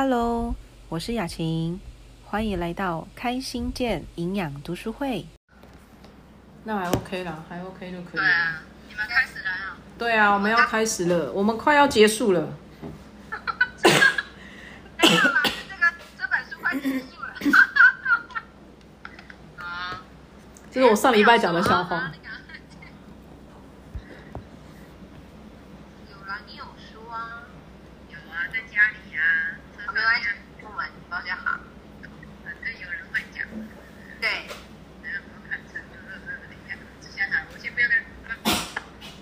Hello，我是雅琴，欢迎来到开心健营养读书会。那还 OK 啦，还 OK 就可以了。对啊，你们开始了啊？对啊，我们要开始了，我们快要结束了。这个这本书快结束了。啊，这是我上礼拜讲的笑话。有啦，你有书啊？有啊，在家里呀、车上呀没关系，出门比较好。反正有人会讲，对，然后我看成就热热的一下，吃下来，我先不要跟。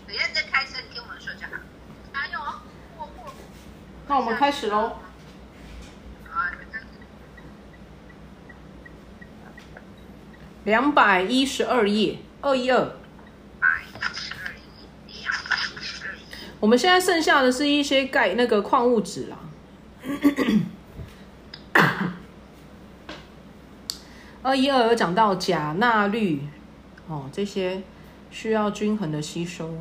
等一下再开车，你听我们说就好。加油哦！过过。那我们开始喽。好啊，你们开始。两百一十二页，二一二。我们现在剩下的是一些钙那个矿物质啦。二一二有讲到钾、钠、氯，哦，这些需要均衡的吸收，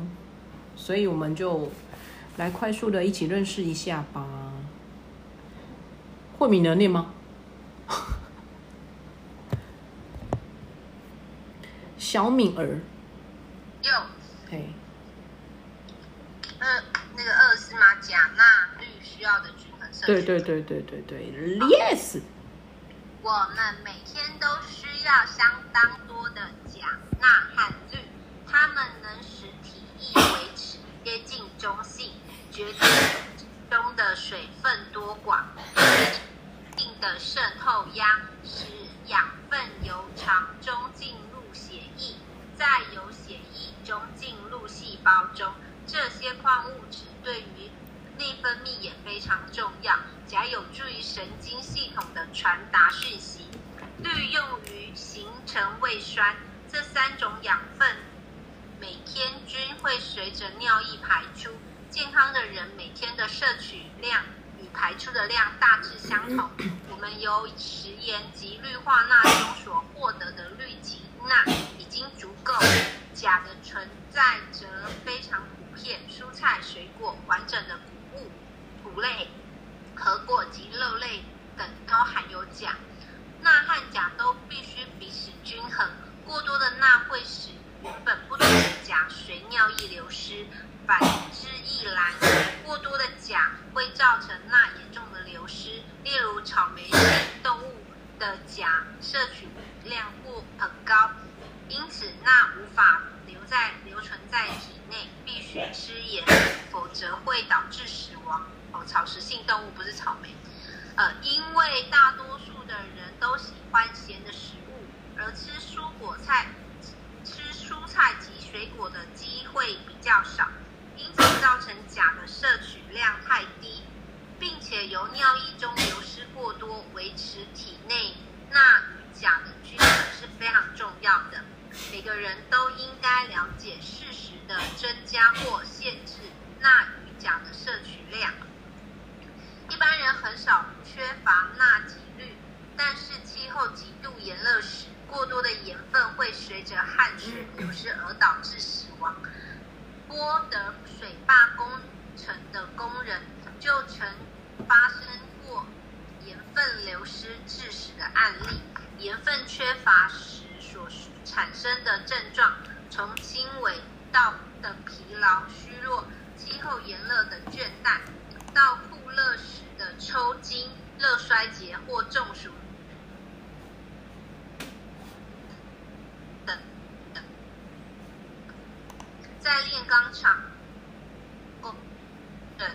所以我们就来快速的一起认识一下吧。慧敏能念吗？小敏儿，有，嘿，呃那个二是吗？钾、钠、氯需要的均衡摄取。对对对对对对，yes。我们每天都需要相当多的钾、钠和氯，它们能使体液维持接近中性，决定中的水分多寡，一定的渗透压，使养分由肠中进液，再由血液中进入细胞中。这些矿物质对于内分泌也非常重要，钾有助于神经系统的传达讯息，氯用于形成胃酸。这三种养分每天均会随着尿液排出。健康的人每天的摄取量与排出的量大致相同。我们由食盐及氯化钠中所获得的氯及钠已经足够，钾的存在则非常普遍。蔬菜、水果、完整的谷物、谷类、核果及肉类等都含有钾。钠和钾都必须彼此均衡，过多的钠会使原本不足的钾随尿液流失，反之亦然。过多的钾会造成钠严重的流失，例如草莓等动物的钾摄取量过很高，因此钠无法留在留存在体内，必须吃盐，否则会导致死亡。哦，草食性动物不是草莓。呃，因为大多数的人都喜欢咸的食物，而吃蔬果菜、吃蔬菜及水果的机会比较少，因此造成钾的摄取量太低，并且由尿液中流失过多，维持体内钠钾的均衡是非常重要的。每个人都应该了解适时的增加或限制钠与钾的摄取量。一般人很少缺乏钠及氯，但是气候极度炎热时，过多的盐分会随着汗水流失而导致死亡。波德水坝工程的工人就曾发生过盐分流失致死的案例。盐分缺乏时所产生的症状，从轻微到的疲劳、虚弱，气候炎热的倦怠，到酷热时的抽筋、热衰竭或中暑等等。在炼钢厂，哦，对，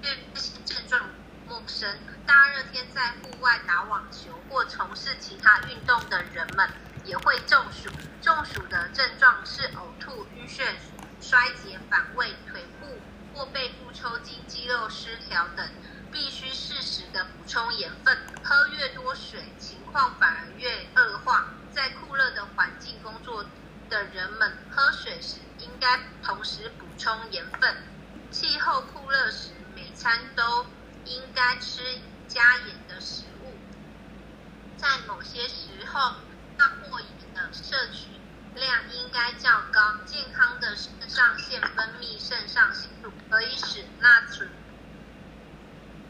对这些症状陌生。大热天在户外打网球或从事其他运动的人们也会中暑。中暑的症状是呕吐、晕眩、衰竭、反胃、腿部或背部抽筋、肌肉失调等。必须适时的补充盐分，喝越多水，情况反而越恶化。在酷热的环境工作的人们，喝水时应该同时补充盐分。气候酷热时，每餐都应该吃加盐的食物，在某些时候，钠过盐的摄取量应该较高。健康的肾上腺分泌肾上腺素，可以使钠存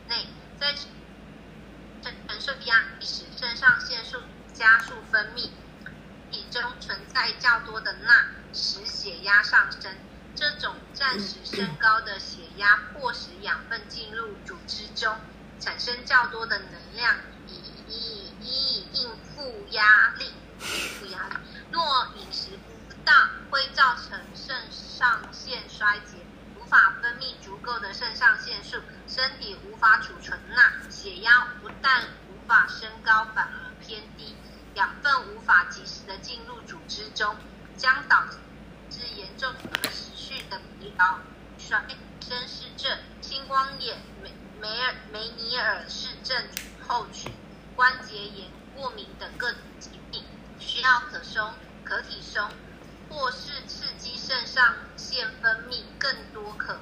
内在肾肾压使肾上腺素加速分泌，体中存在较多的钠，使血压上升。这种暂时升高的血压，迫使养分进入组织中，产生较多的能量，以以以应付压力。应付压力。若饮食不当，会造成肾上腺衰竭，无法分泌足够的肾上腺素，身体无法储存钠，血压不但无法升高，反而偏低，养分无法及时的进入组织中，将导致严重而持续的疲劳、衰身失症、青光眼、梅梅尔梅尼尔氏症候群、关节炎、过敏等各种疾病，需要可松、可体松，或是刺激肾上腺分泌更多可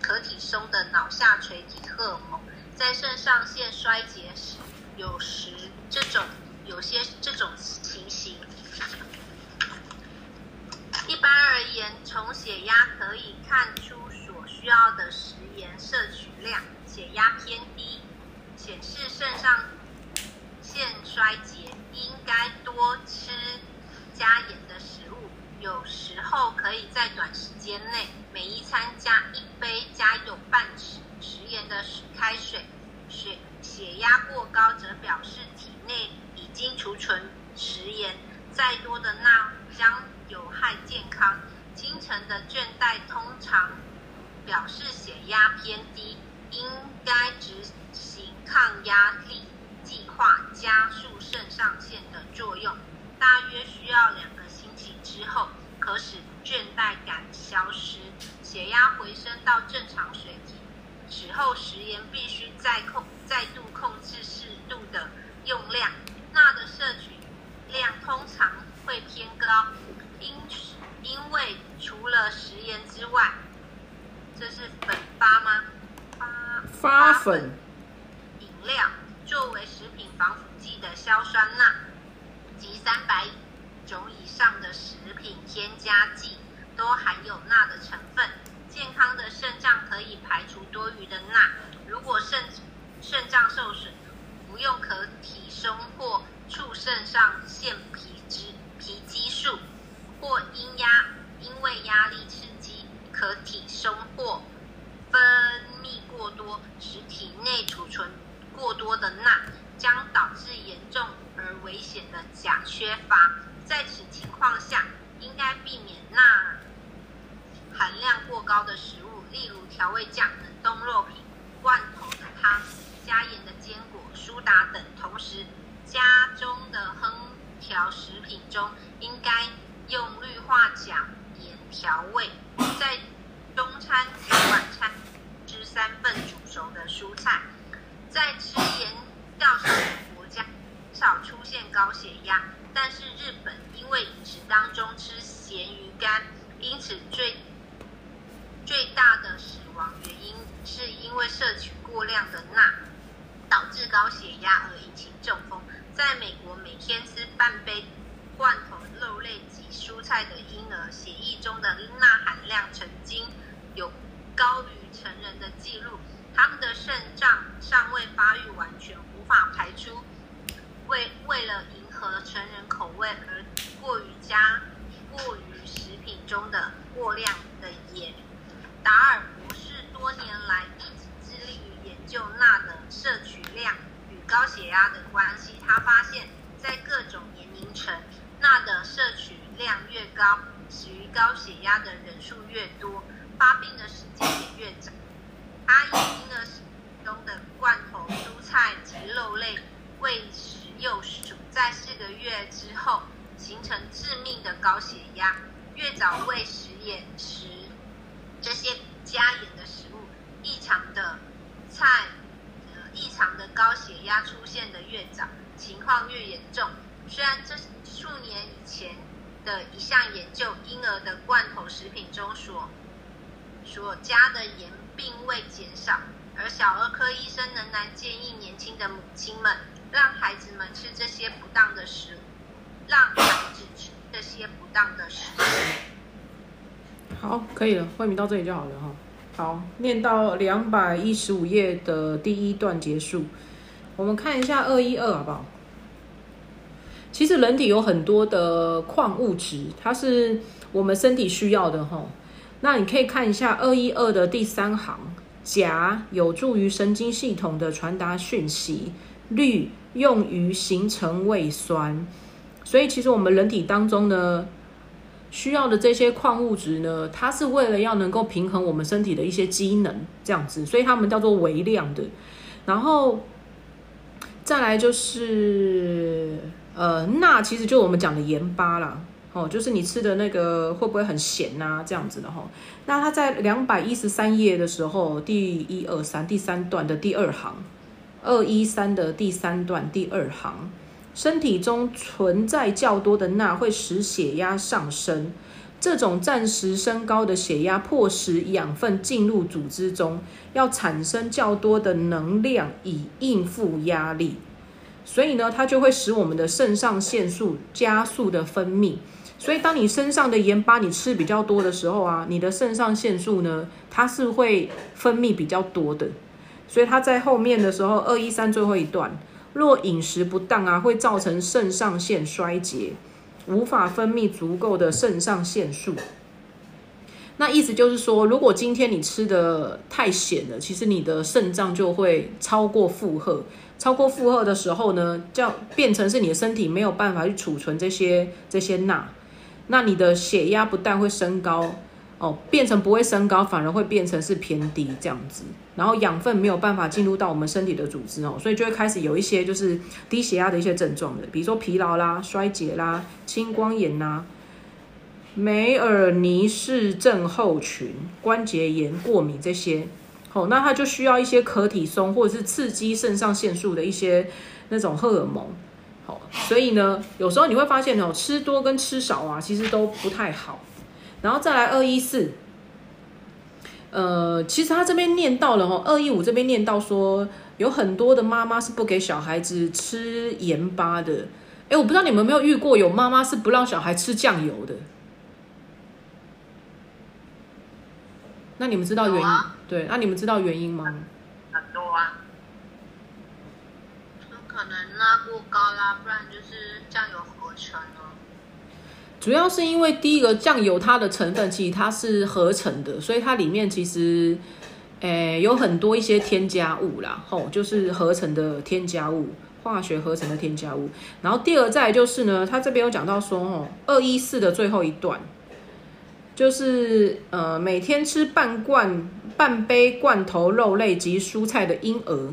可体松的脑下垂体荷尔蒙。在肾上腺衰竭时，有时这种有些这种情形。一般而言，从血压可以看出所需要的食盐摄取量。血压偏低，显示肾上腺衰竭，应该多吃加盐的食物。有时候可以在短时间内，每一餐加一杯加有半匙食盐的开水。血血压过高则表示体内已经储存食盐，再多的钠将有害健康。清晨的倦怠通常表示血压偏低，应该执行抗压力计划，加速肾上腺的作用。大约需要两个星期之后，可使倦怠感消失，血压回升到正常水平。此后食盐必须再控再度控制适度的用量，钠的摄取量通常会偏高，因因为除了食盐之外，这是粉发吗？发发粉、饮料作为食品防腐剂的硝酸钠及三百种以上的食品添加剂都含有钠的成分。健康的肾脏可以排除多余的钠。如果肾肾脏受损，服用可体松或促肾上腺皮质皮激素，或因压因为压力刺激可体生或分泌过多，使体内储存过多的钠，将导致严重而危险的钾缺乏。在此情况下，应该避免钠。含量过高的食物，例如调味酱、冷冻肉品、罐头的汤、加盐的坚果、苏打等。同时，家中的烹调食品中应该用氯化钾盐调味。在中餐及晚餐吃三份煮熟的蔬菜。在吃盐较少的国家，少出现高血压。但是日本因为饮食当中吃咸鱼干，因此最最大的死亡原因是因为摄取过量的钠，导致高血压而引起中风。在美国，每天吃半杯罐头肉类及蔬菜的婴儿，血液中的钠含量曾经有高于成人的记录。他们的肾脏尚未发育完全，无法排出为为了迎合成人口味而过于加过于食品中的过量的盐。达尔博士多年来一直致力于研究钠的摄取量与高血压的关系。他发现，在各种年龄层，钠的摄取量越高，死于高血压的人数越多，发病的时间也越早。他以婴儿中的罐头、蔬菜及肉类喂食幼鼠，在四个月之后形成致命的高血压。越早喂食也食。这些加盐的食物，异常的菜，呃，异常的高血压出现的越早，情况越严重。虽然这数年以前的一项研究，婴儿的罐头食品中所所加的盐并未减少，而小儿科医生仍然建议年轻的母亲们让孩子们吃这些不当的食物，让孩子吃这些不当的食物。好，可以了，慧敏到这里就好了哈。好，念到两百一十五页的第一段结束，我们看一下二一二好不好？其实人体有很多的矿物质，它是我们身体需要的哈。那你可以看一下二一二的第三行，钾有助于神经系统的传达讯息，氯用于形成胃酸。所以其实我们人体当中呢，需要的这些矿物质呢，它是为了要能够平衡我们身体的一些机能，这样子，所以它们叫做微量的。然后再来就是呃钠，其实就我们讲的盐巴啦，哦，就是你吃的那个会不会很咸呐、这样子的哈、那它在两百一十三页的时候，第一二三第三段的第二行，二一三的第三段第二行，身体中存在较多的钠会使血压上升。这种暂时升高的血压，迫使养分进入组织中，要产生较多的能量以应付压力，所以呢，它就会使我们的肾上腺素加速的分泌。所以，当你身上的盐巴你吃比较多的时候啊，你的肾上腺素呢，它是会分泌比较多的。所以它在后面的时候，二一三最后一段，若饮食不当啊，会造成肾上腺衰竭。无法分泌足够的肾上腺素。那意思就是说，如果今天你吃的太咸了，其实你的肾脏就会超过负荷。超过负荷的时候呢，叫变成是你的身体没有办法去储存这些这些钠，那你的血压不但会升高，哦，变成不会升高，反而会变成是偏低这样子。然后养分没有办法进入到我们身体的组织哦，所以就会开始有一些就是低血压的一些症状的，比如说疲劳啦、衰竭啦、青光眼呐、梅尔尼氏症候群、关节炎、过敏这些。哦，那它就需要一些可体松或者是刺激肾上腺素的一些那种荷尔蒙。好，所以呢，有时候你会发现哦，吃多跟吃少啊，其实都不太好。然后再来二一四。呃，其实他这边念到了哦，二一五这边念到说，有很多的妈妈是不给小孩子吃盐巴的。哎，我不知道你们有没有遇过有妈妈是不让小孩吃酱油的。那你们知道原因？对，那你们知道原因吗？很多啊，有可能钠过高啦，不然就是酱油合成哦。主要是因为第一个酱油它的成分其实它是合成的，所以它里面其实，诶、有很多一些添加物啦，吼，就是合成的添加物，化学合成的添加物。然后第二再来就是呢，它这边有讲到说，哦，二一四的最后一段，就是呃每天吃半罐半杯罐头肉类及蔬菜的婴儿，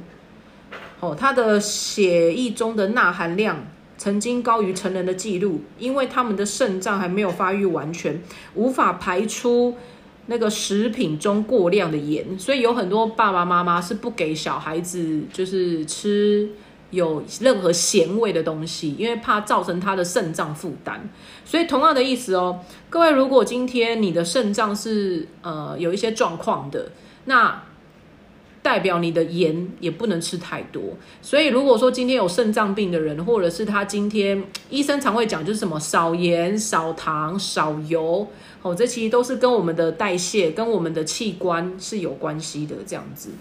哦，他的血液中的钠含量曾经高于成人的记录，因为他们的肾脏还没有发育完全，无法排出那个食品中过量的盐，所以有很多爸爸妈妈是不给小孩子就是吃有任何咸味的东西，因为怕造成他的肾脏负担。所以同样的意思哦，各位，如果今天你的肾脏是呃有一些状况的，那代表你的盐也不能吃太多。所以如果说今天有肾脏病的人，或者是他今天医生常会讲就是什么少盐、少糖、少油，哦，这其实都是跟我们的代谢、跟我们的器官是有关系的。这样子，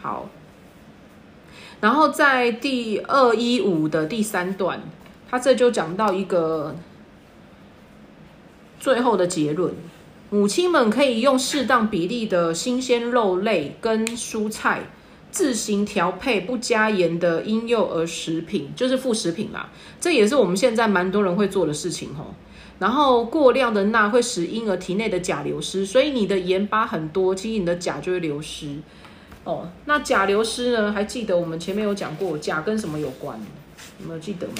好。然后在第二一五的第三段，他这就讲到一个最后的结论。母亲们可以用适当比例的新鲜肉类跟蔬菜，自行调配不加盐的婴幼儿食品，就是副食品啦。这也是我们现在蛮多人会做的事情吼。然后过量的钠会使婴儿体内的钾流失，所以你的盐巴很多，其实你的钾就会流失。哦，那钾流失呢？还记得我们前面有讲过，钾跟什么有关？有没有记得吗？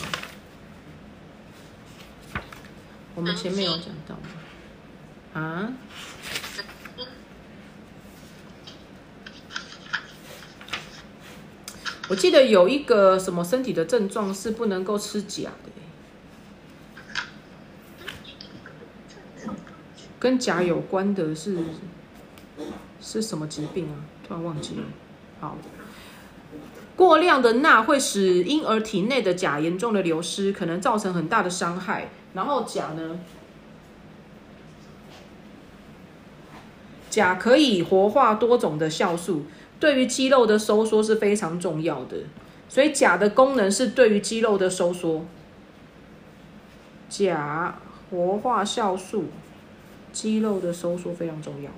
我们前面有讲到吗？啊？我记得有一个什么身体的症状是不能够吃钾的，跟钾有关的是是什么疾病啊？突然忘记了。好，过量的钠会使婴儿体内的钾严重的流失，可能造成很大的伤害。然后钾呢？钾可以活化多种的酵素，对于肌肉的收缩是非常重要的。所以钾的功能是对于肌肉的收缩。钾活化酵素，肌肉的收缩非常重要。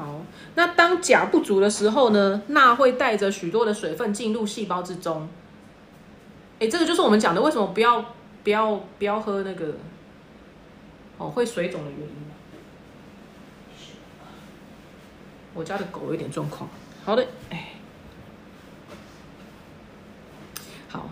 好，那当钾不足的时候呢，钠会带着许多的水分进入细胞之中。哎，这个就是我们讲的为什么不要不要不要喝那个哦会水肿的原因。我家的狗有点状况。好的，哎，好，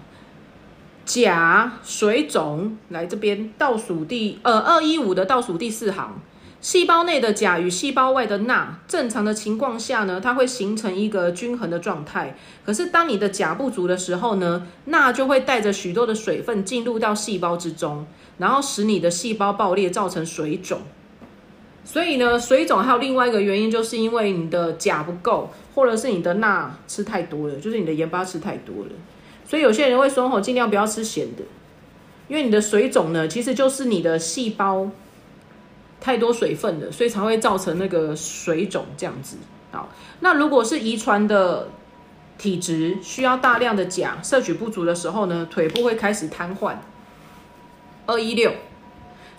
钾水肿来这边倒数第呃二一五的倒数第四行。细胞内的钾与细胞外的钠，正常的情况下呢，它会形成一个均衡的状态。可是当你的钾不足的时候呢，钠就会带着许多的水分进入到细胞之中，然后使你的细胞爆裂，造成水肿。所以呢，水肿还有另外一个原因，就是因为你的钾不够，或者是你的钠吃太多了，就是你的盐巴吃太多了。所以有些人会说，吼，尽量不要吃咸的，因为你的水肿呢，其实就是你的细胞。太多水分了，所以才会造成那个水肿这样子。好，那如果是遗传的体质，需要大量的钾摄取不足的时候呢，腿部会开始瘫痪。二一六，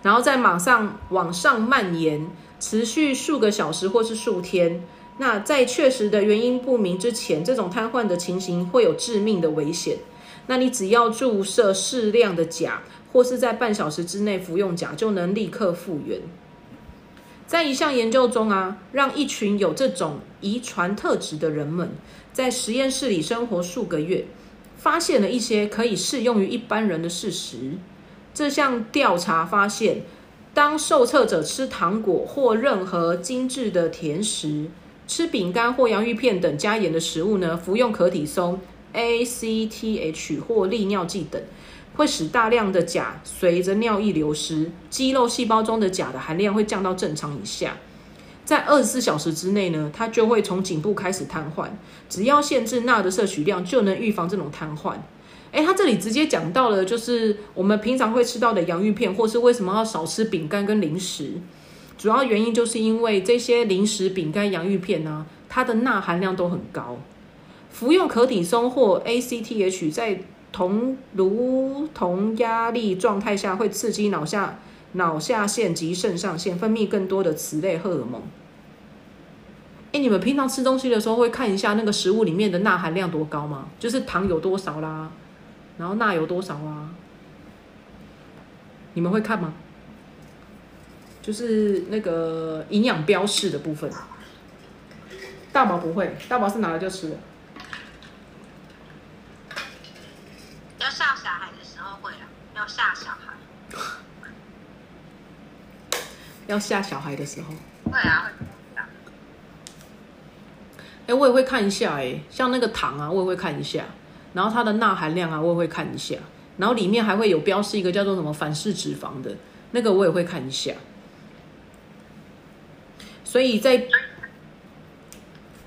然后再马上往上蔓延，持续数个小时或是数天。那在确实的原因不明之前，这种瘫痪的情形会有致命的危险。那你只要注射适量的钾，或是在半小时之内服用钾，就能立刻复原。在一项研究中啊，让一群有这种遗传特质的人们在实验室里生活数个月，发现了一些可以适用于一般人的事实。这项调查发现，当受测者吃糖果或任何精致的甜食、吃饼干或洋芋片等加盐的食物呢，服用可体松、ACTH 或利尿剂等。会使大量的钾随着尿液流失，肌肉细胞中的钾的含量会降到正常以下。在二十四小时之内呢，它就会从颈部开始瘫痪。只要限制钠的摄取量，就能预防这种瘫痪。诶，他这里直接讲到了，就是我们平常会吃到的洋芋片，或是为什么要少吃饼干跟零食。主要原因就是因为这些零食、饼干、洋芋片呢，它的钠含量都很高。服用可体松或 ACTH 在同如同压力状态下，会刺激脑下脑下腺及肾上腺分泌更多的雌类荷尔蒙。哎，你们平常吃东西的时候会看一下那个食物里面的钠含量多高吗？就是糖有多少啦，然后钠有多少啊？你们会看吗？就是那个营养标示的部分。大毛不会，大毛是拿来就吃的。要吓小孩的时候会啊，要吓小孩。要吓小孩的时候，会啊，会。哎，我也会看一下，哎，像那个糖啊，我也会看一下，然后它的钠含量啊，我也会看一下，然后里面还会有标示一个叫做什么反式脂肪的那个，我也会看一下。所以在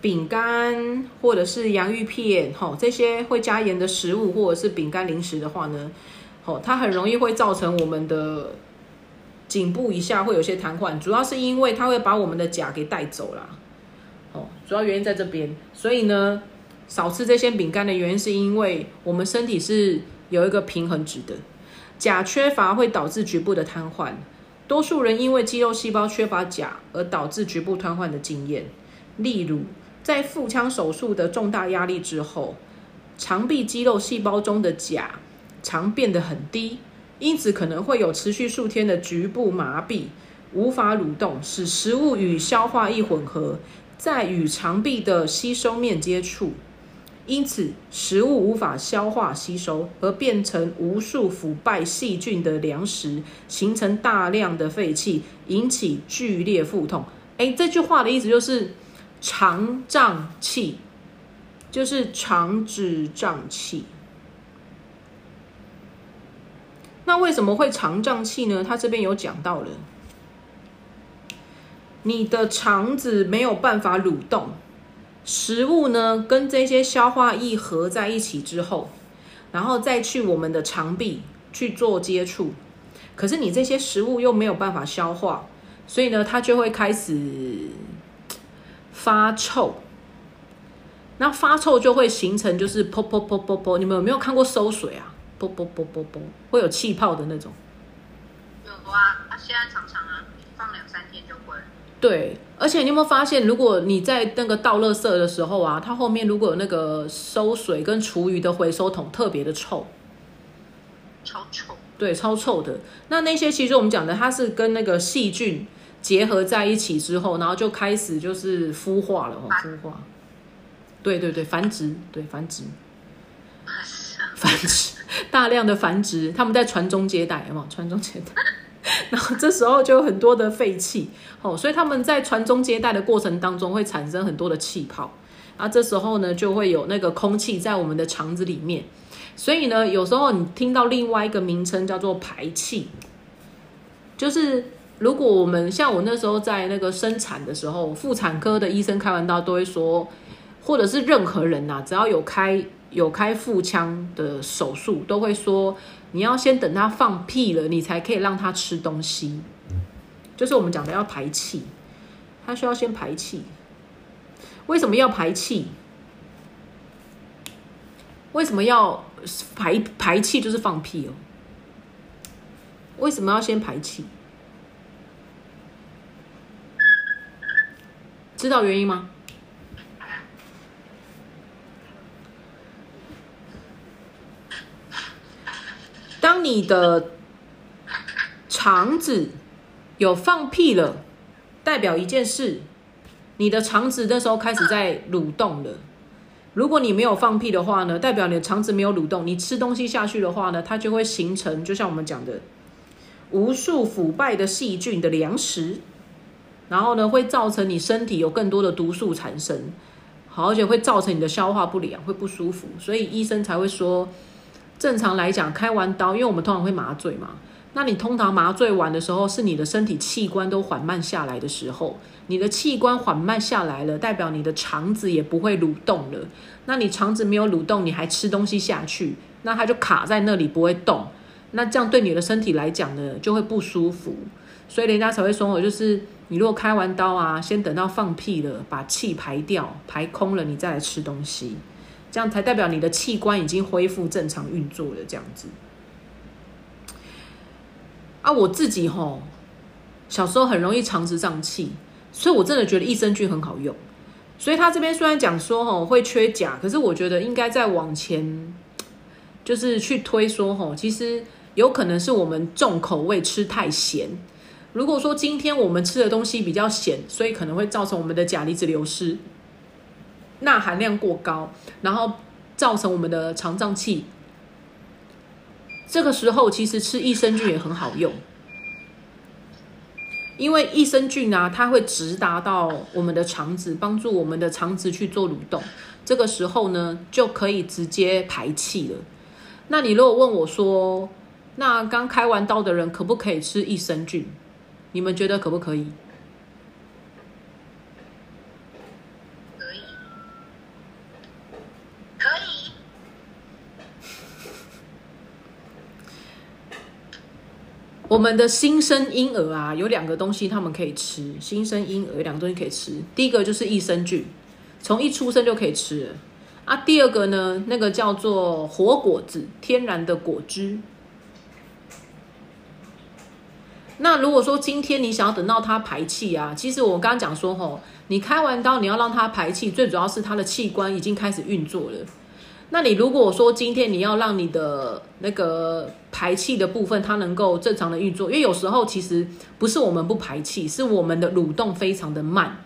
饼干或者是洋芋片，吼这些会加盐的食物，或者是饼干零食的话呢，吼它很容易会造成我们的颈部以下会有些瘫痪，主要是因为它会把我们的钾给带走了，哦，主要原因在这边。所以呢，少吃这些饼干的原因是因为我们身体是有一个平衡值的，钾缺乏会导致局部的瘫痪，多数人因为肌肉细胞缺乏钾而导致局部瘫痪的经验，例如。在腹腔手术的重大压力之后，肠壁肌肉细胞中的钾常变得很低，因此可能会有持续数天的局部麻痹，无法蠕动，使食物与消化液混合，在与肠壁的吸收面接触，因此食物无法消化吸收，而变成无数腐败细菌的粮食，形成大量的废气，引起剧烈腹痛。诶，这句话的意思就是。肠胀气就是肠子胀气。那为什么会肠胀气呢？他这边有讲到了，你的肠子没有办法蠕动，食物呢跟这些消化液合在一起之后，然后再去我们的肠壁去做接触，可是你这些食物又没有办法消化，所以呢，它就会开始。发臭，那发臭就会形成就是噗噗噗噗噗，你们有没有看过收水啊？噗噗噗噗噗，会有气泡的那种。有啊，现在常常啊，放两三天就会。对，而且你有没有发现，如果你在那个倒垃圾的时候啊，它后面如果有那个收水跟厨余的回收桶，特别的臭。超臭。对，超臭的。那那些其实我们讲的，它是跟那个细菌结合在一起之后，然后就开始就是孵化了哦，孵化。对对对，繁殖，对繁殖，繁殖，大量的繁殖，他们在传宗接代，有没有？传宗接代，然后这时候就有很多的废气哦，所以他们在传宗接代的过程当中会产生很多的气泡，啊，这时候呢就会有那个空气在我们的肠子里面。所以呢，有时候你听到另外一个名称叫做排气，就是如果我们像我那时候在那个生产的时候，妇产科的医生开完刀都会说，或者是任何人呐，只要有开有开腹腔的手术，都会说你要先等他放屁了，你才可以让他吃东西，就是我们讲的要排气，他需要先排气。为什么要排气？为什么要？排排气就是放屁哦。为什么要先排气？知道原因吗？当你的肠子有放屁了，代表一件事，你的肠子那时候开始在蠕动了。如果你没有放屁的话呢，代表你的肠子没有蠕动。你吃东西下去的话呢，它就会形成，就像我们讲的，无数腐败的细菌的粮食，然后呢，会造成你身体有更多的毒素产生，好，而且会造成你的消化不良，会不舒服。所以医生才会说，正常来讲，开完刀，因为我们通常会麻醉嘛。那你通常麻醉完的时候，是你的身体器官都缓慢下来的时候。你的器官缓慢下来了，代表你的肠子也不会蠕动了。那你肠子没有蠕动，你还吃东西下去，那它就卡在那里不会动。那这样对你的身体来讲呢，就会不舒服。所以人家才会说我就是你如果开完刀啊，先等到放屁了，把气排掉、排空了，你再来吃东西，这样才代表你的器官已经恢复正常运作了。这样子。啊，我自己吼，小时候很容易肠子胀气，所以我真的觉得益生菌很好用。所以他这边虽然讲说吼会缺钾，可是我觉得应该再往前，就是去推说吼，其实有可能是我们重口味吃太咸。如果说今天我们吃的东西比较咸，所以可能会造成我们的钾离子流失，钠含量过高，然后造成我们的肠胀气。这个时候其实吃益生菌也很好用，因为益生菌啊，它会直达到我们的肠子，帮助我们的肠子去做蠕动。这个时候呢，就可以直接排气了。那你如果问我说，那刚开完刀的人可不可以吃益生菌？你们觉得可不可以？可以，可以我们的新生婴儿啊，有两个东西他们可以吃。新生婴儿有两个东西可以吃，第一个就是益生菌，从一出生就可以吃啊。第二个呢，那个叫做活果子，天然的果汁。那如果说今天你想要等到它排气啊，其实我刚刚讲说吼，你开完刀你要让它排气，最主要是它的器官已经开始运作了。那你如果说今天你要让你的那个排气的部分它能够正常的运作，因为有时候其实不是我们不排气，是我们的蠕动非常的慢。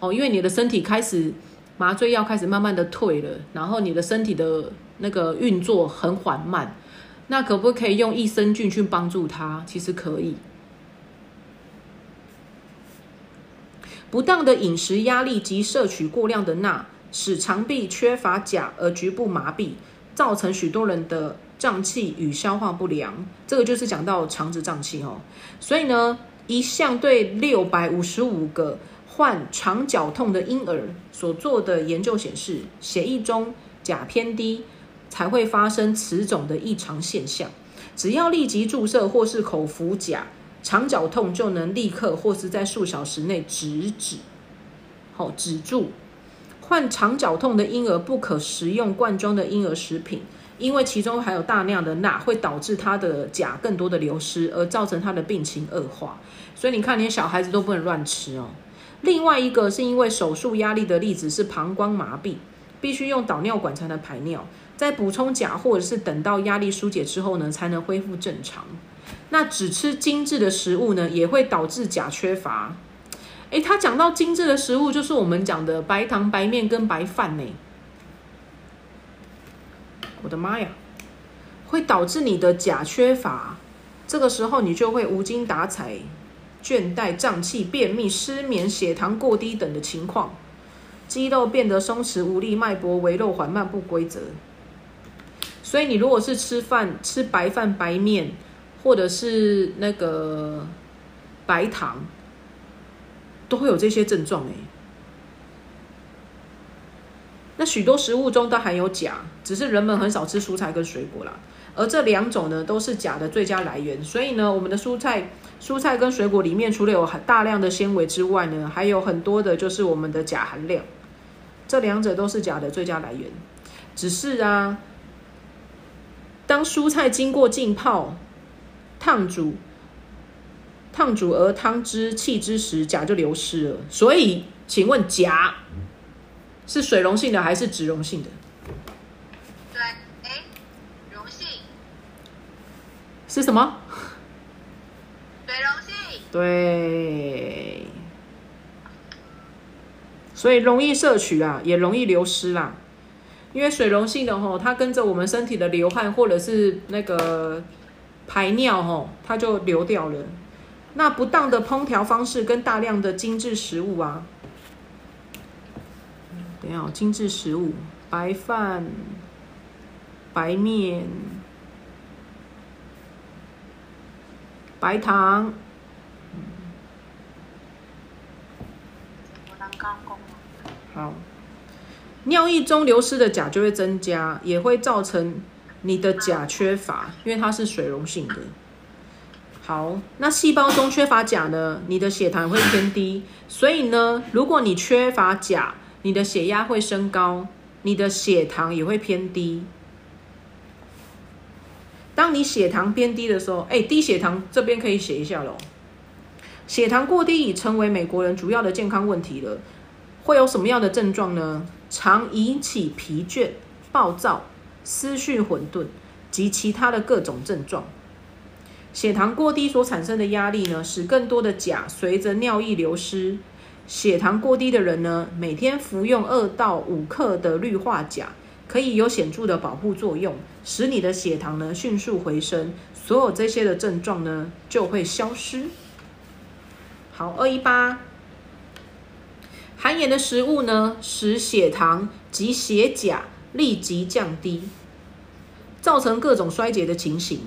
哦，因为你的身体开始麻醉药开始慢慢的退了，然后你的身体的那个运作很缓慢，那可不可以用益生菌去帮助它？其实可以。不当的饮食压力及摄取过量的钠。使肠壁缺乏钾而局部麻痹，造成许多人的胀气与消化不良。这个就是讲到肠子胀气哦。所以呢，一项对六百五十五个患肠绞痛的婴儿所做的研究显示，血液中钾偏低才会发生此种的异常现象。只要立即注射或是口服钾，肠绞痛就能立刻或是在数小时内止止，好止住。患肠绞痛的婴儿不可食用罐装的婴儿食品，因为其中含有大量的钠，会导致他的钾更多的流失，而造成他的病情恶化。所以你看，连小孩子都不能乱吃哦。另外一个是因为手术压力的例子是膀胱麻痹，必须用导尿管才能排尿，在补充钾或者是等到压力疏解之后呢，才能恢复正常。那只吃精致的食物呢，也会导致钾缺乏。诶，他讲到精致的食物，就是我们讲的白糖、白面跟白饭呢。我的妈呀，会导致你的钾缺乏，这个时候你就会无精打采。倦怠、胀气、便秘、失眠、血糖过低等的情况，肌肉变得松弛无力，脉搏微弱、缓慢、不规则。所以你如果是吃饭吃白饭、白面，或者是那个白糖，都会有这些症状诶。那许多食物中都含有钾，只是人们很少吃蔬菜跟水果啦。而这两种呢，都是钾的最佳来源。所以呢，我们的蔬菜。蔬菜跟水果里面，除了有很大量的纤维之外呢，还有很多的就是我们的钾含量。这两者都是钾的最佳来源。只是啊，当蔬菜经过浸泡、烫煮、烫煮而汤汁弃之时，钾就流失了。所以，请问钾是水溶性的还是脂溶性的？对，哎，溶性是什么？对，所以容易摄取啦，也容易流失啦。因为水溶性的吼，它跟着我们身体的流汗或者是那个排尿吼，它就流掉了。那不当的烹调方式跟大量的精致食物啊，等下精致食物，白饭、白面、白糖。好，尿液中流失的钾就会增加，也会造成你的钾缺乏，因为它是水溶性的。好，那细胞中缺乏钾呢，你的血糖会偏低，所以呢，如果你缺乏钾，你的血压会升高，你的血糖也会偏低。当你血糖偏低的时候，哎，低血糖这边可以写一下喽。血糖过低已成为美国人主要的健康问题了。会有什么样的症状呢？常引起疲倦、暴躁、思绪混沌及其他的各种症状。血糖过低所产生的压力呢，使更多的钾随着尿液流失。血糖过低的人呢，每天服用二到五克的氯化钾，可以有显著的保护作用，使你的血糖呢迅速回升。所有这些的症状呢，就会消失。好，二一八。含盐的食物呢，使血糖及血钾立即降低，造成各种衰竭的情形。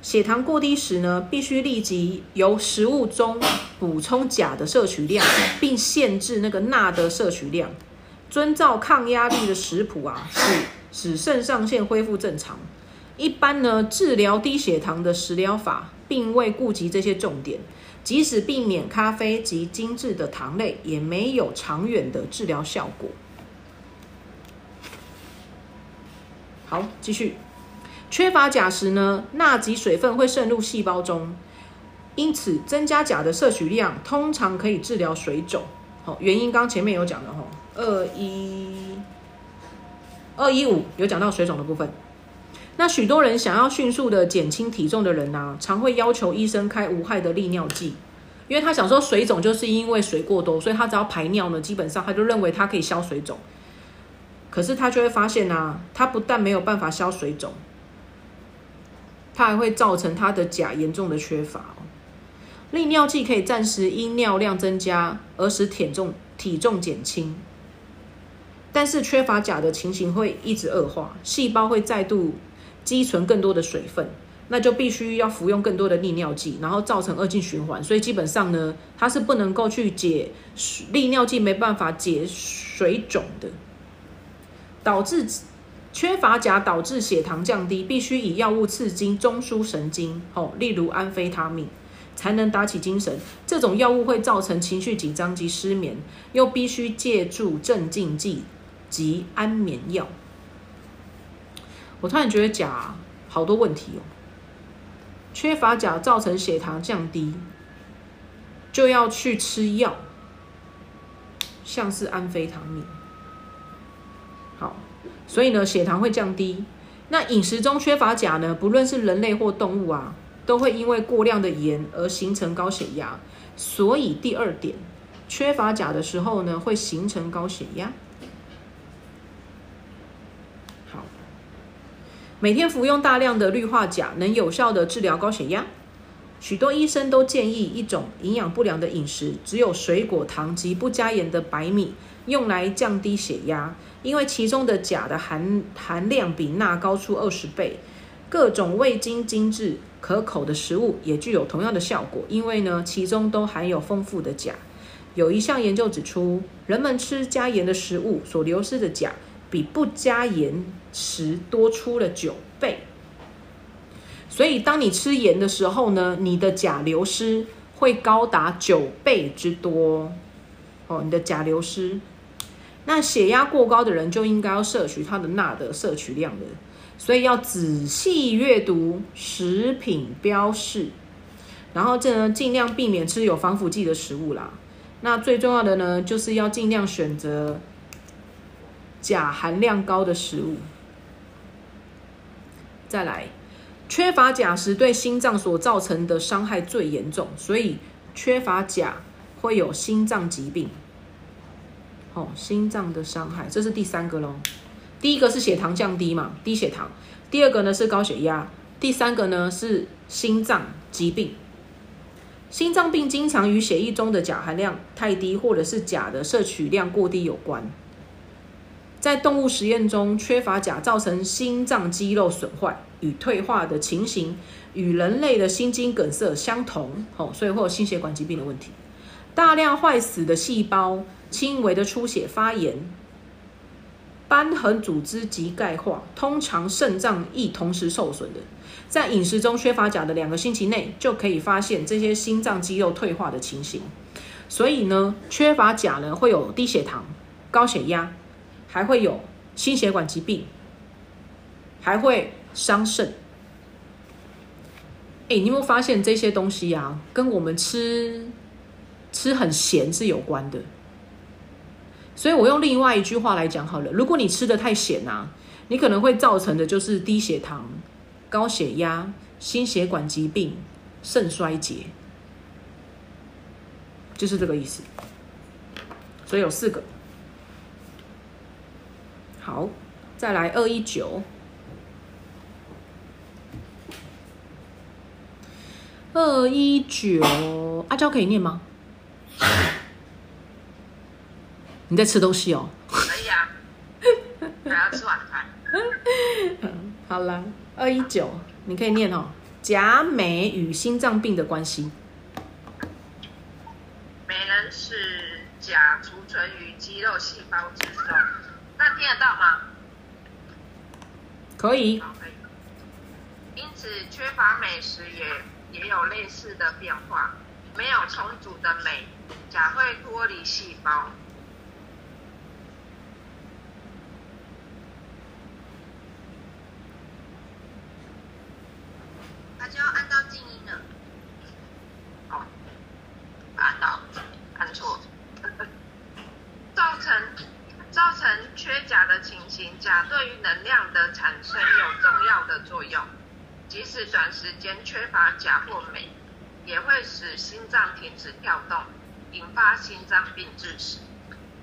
血糖过低时呢，必须立即由食物中补充钾的摄取量，并限制那个钠的摄取量。遵照抗压力的食谱啊，使使肾上腺恢复正常。一般呢，治疗低血糖的食疗法，并未顾及这些重点。即使避免咖啡及精致的糖类，也没有长远的治疗效果。好，继续。缺乏钾时呢，钠及水分会渗入细胞中，因此增加钾的摄取量通常可以治疗水肿。好，原因刚前面有讲的哈，二一二一五有讲到水肿的部分。那许多人想要迅速的减轻体重的人呢，常会要求医生开无害的利尿剂，因为他想说水肿就是因为水过多，所以他只要排尿呢，基本上他就认为他可以消水肿。可是他就会发现呢，他不但没有办法消水肿，他还会造成他的钾严重的缺乏。利尿剂可以暂时因尿量增加而使体重体重减轻，但是缺乏钾的情形会一直恶化，细胞会再度。积存更多的水分，那就必须要服用更多的利尿剂，然后造成恶性循环。所以基本上呢，它是不能够去解利尿剂没办法解水肿的，导致缺乏钾导致血糖降低，必须以药物刺激中枢神经，哦，例如安非他命，才能打起精神。这种药物会造成情绪紧张及失眠，又必须借助镇静剂及安眠药。我突然觉得钾好多问题哦，缺乏钾造成血糖降低，就要去吃药，像是安非他命。好，所以呢，血糖会降低。那饮食中缺乏钾呢，不论是人类或动物啊，都会因为过量的盐而形成高血压。所以第二点，缺乏钾的时候呢，会形成高血压。每天服用大量的氯化钾，能有效的治疗高血压。许多医生都建议一种营养不良的饮食，只有水果、糖及不加盐的白米，用来降低血压。因为其中的钾的含含量比钠高出二十倍，各种味精精致可口的食物也具有同样的效果。因为呢，其中都含有丰富的钾。有一项研究指出，人们吃加盐的食物所流失的钾，比不加盐十多出了九倍。所以，当你吃盐的时候呢，你的钾流失会高达九倍之多。哦，你的钾流失。那血压过高的人就应该要摄取它的钠的摄取量的，所以要仔细阅读食品标示，然后这呢尽量避免吃有防腐剂的食物啦。那最重要的呢，就是要尽量选择钾含量高的食物。再来，缺乏钾时对心脏所造成的伤害最严重，所以缺乏钾会有心脏疾病。哦，心脏的伤害，这是第三个喽。第一个是血糖降低嘛，低血糖；第二个呢是高血压；第三个呢是心脏疾病。心脏病经常与血液中的钾含量太低，或者是钾的摄取量过低有关。在动物实验中，缺乏钾造成心脏肌肉损坏与退化的情形，与人类的心肌梗塞相同。哦，所以会有心血管疾病的问题。大量坏死的细胞。轻微的出血、发炎、瘢痕组织及钙化，通常肾脏亦同时受损的。在饮食中缺乏钾的两个星期内，就可以发现这些心脏肌肉退化的情形。所以呢，缺乏钾呢，会有低血糖、高血压，还会有心血管疾病，还会伤肾。哎，你有没有发现这些东西啊，跟我们吃吃很咸是有关的？所以我用另外一句话来讲好了，如果你吃的太咸啊，你可能会造成的就是低血糖、高血压、心血管疾病、肾衰竭，就是这个意思。所以有四个。好，再来二一九，二一九，阿娇可以念吗？你在吃东西哦？可以啊，还要吃晚饭。好了，二一九，你可以念哦。甲镁与心脏病的关系。镁能使甲储存于肌肉细胞那听得到吗？可以。因此，缺乏美食也也有类似的变化。没有充足的镁，钾会脱离细胞。就要按到静音了。好，按到，按错。造成造成缺钾的情形，钾对于能量的产生有重要的作用。即使短时间缺乏钾或镁，也会使心脏停止跳动，引发心脏病致死。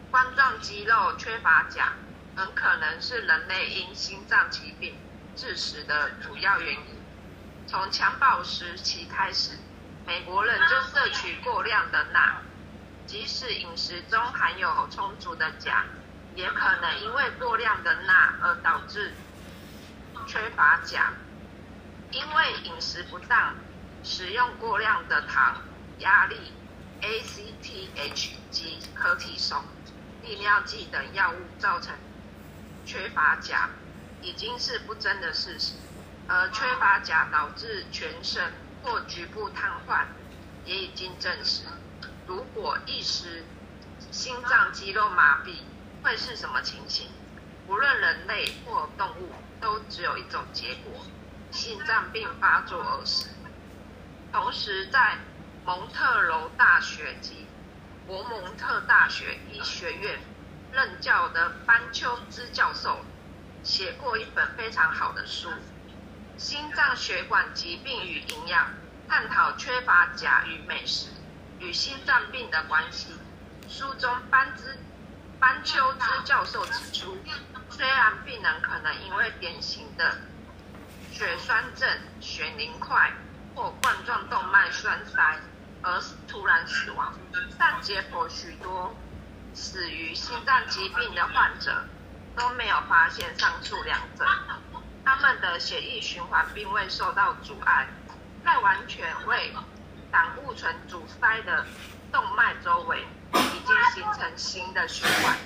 冠状肌肉缺乏钾，很可能是人类因心脏疾病致死的主要原因。从襁褓时期开始，美国人就摄取过量的钠，即使饮食中含有充足的钾，也可能因为过量的钠而导致缺乏钾。因为饮食不当、使用过量的糖、压力、ACTH 及可体松、利尿剂等药物造成缺乏钾，已经是不争的事实。而缺乏钾导致全身或局部瘫痪、也已经证实，如果一时心脏肌肉麻痹，会是什么情形？无论人类或动物，都只有一种结果：心脏病发作而死。同时，在蒙特娄大学及博蒙特大学医学院任教的班丘兹教授写过一本非常好的书《心脏血管疾病与营养》，探讨缺乏钾与美食与心脏病的关系。书中班兹班丘兹教授指出，虽然病人可能因为典型的血栓症、血凝块或冠状动脉栓塞而突然死亡，但结果许多死于心脏疾病的患者都没有发现上述两者，他们的血液循环并未受到阻碍，在完全为胆固醇阻塞的动脉周围已经形成新的血管。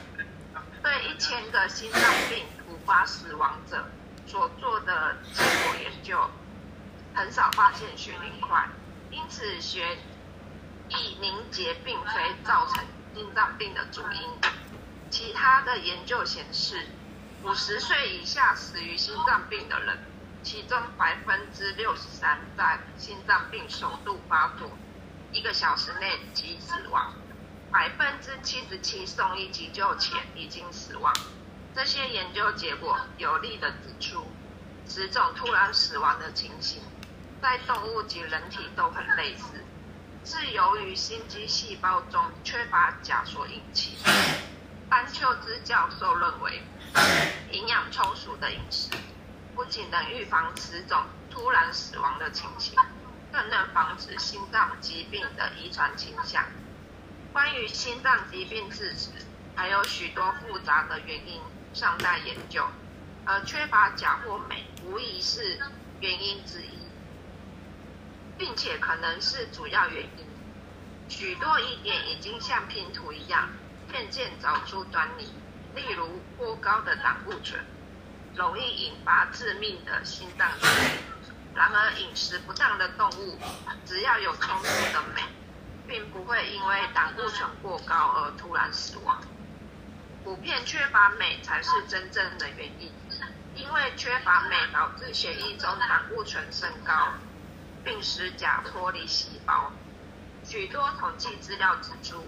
对一千个心脏病突发死亡者所做的结果研究，很少发现血凝块，因此血液凝结并非造成心脏病的主因。其他的研究显示，五十岁以下死于心脏病的人，其中百分之六十三在心脏病首度发作一个小时内即死亡。百分之七十七送医急救前已经死亡。这些研究结果有力地指出，此种突然死亡的情形，在动物及人体都很类似，是由于心肌细胞中缺乏钾所引起。班丘兹教授认为，营养充足的饮食不仅能预防此种突然死亡的情形，更能防止心脏疾病的遗传倾向。关于心脏疾病致死，还有许多复杂的原因尚待研究，而缺乏钾或镁无疑是原因之一，并且可能是主要原因。许多疑点已经像拼图一样渐渐找出端倪，例如过高的胆固醇容易引发致命的心脏疾病。然而，饮食不当的动物只要有充足的镁。并不会因为胆固醇过高而突然死亡。普遍缺乏镁才是真正的原因，因为缺乏镁导致血液中胆固醇升高，并使钾脱离细胞。许多统计资料指出，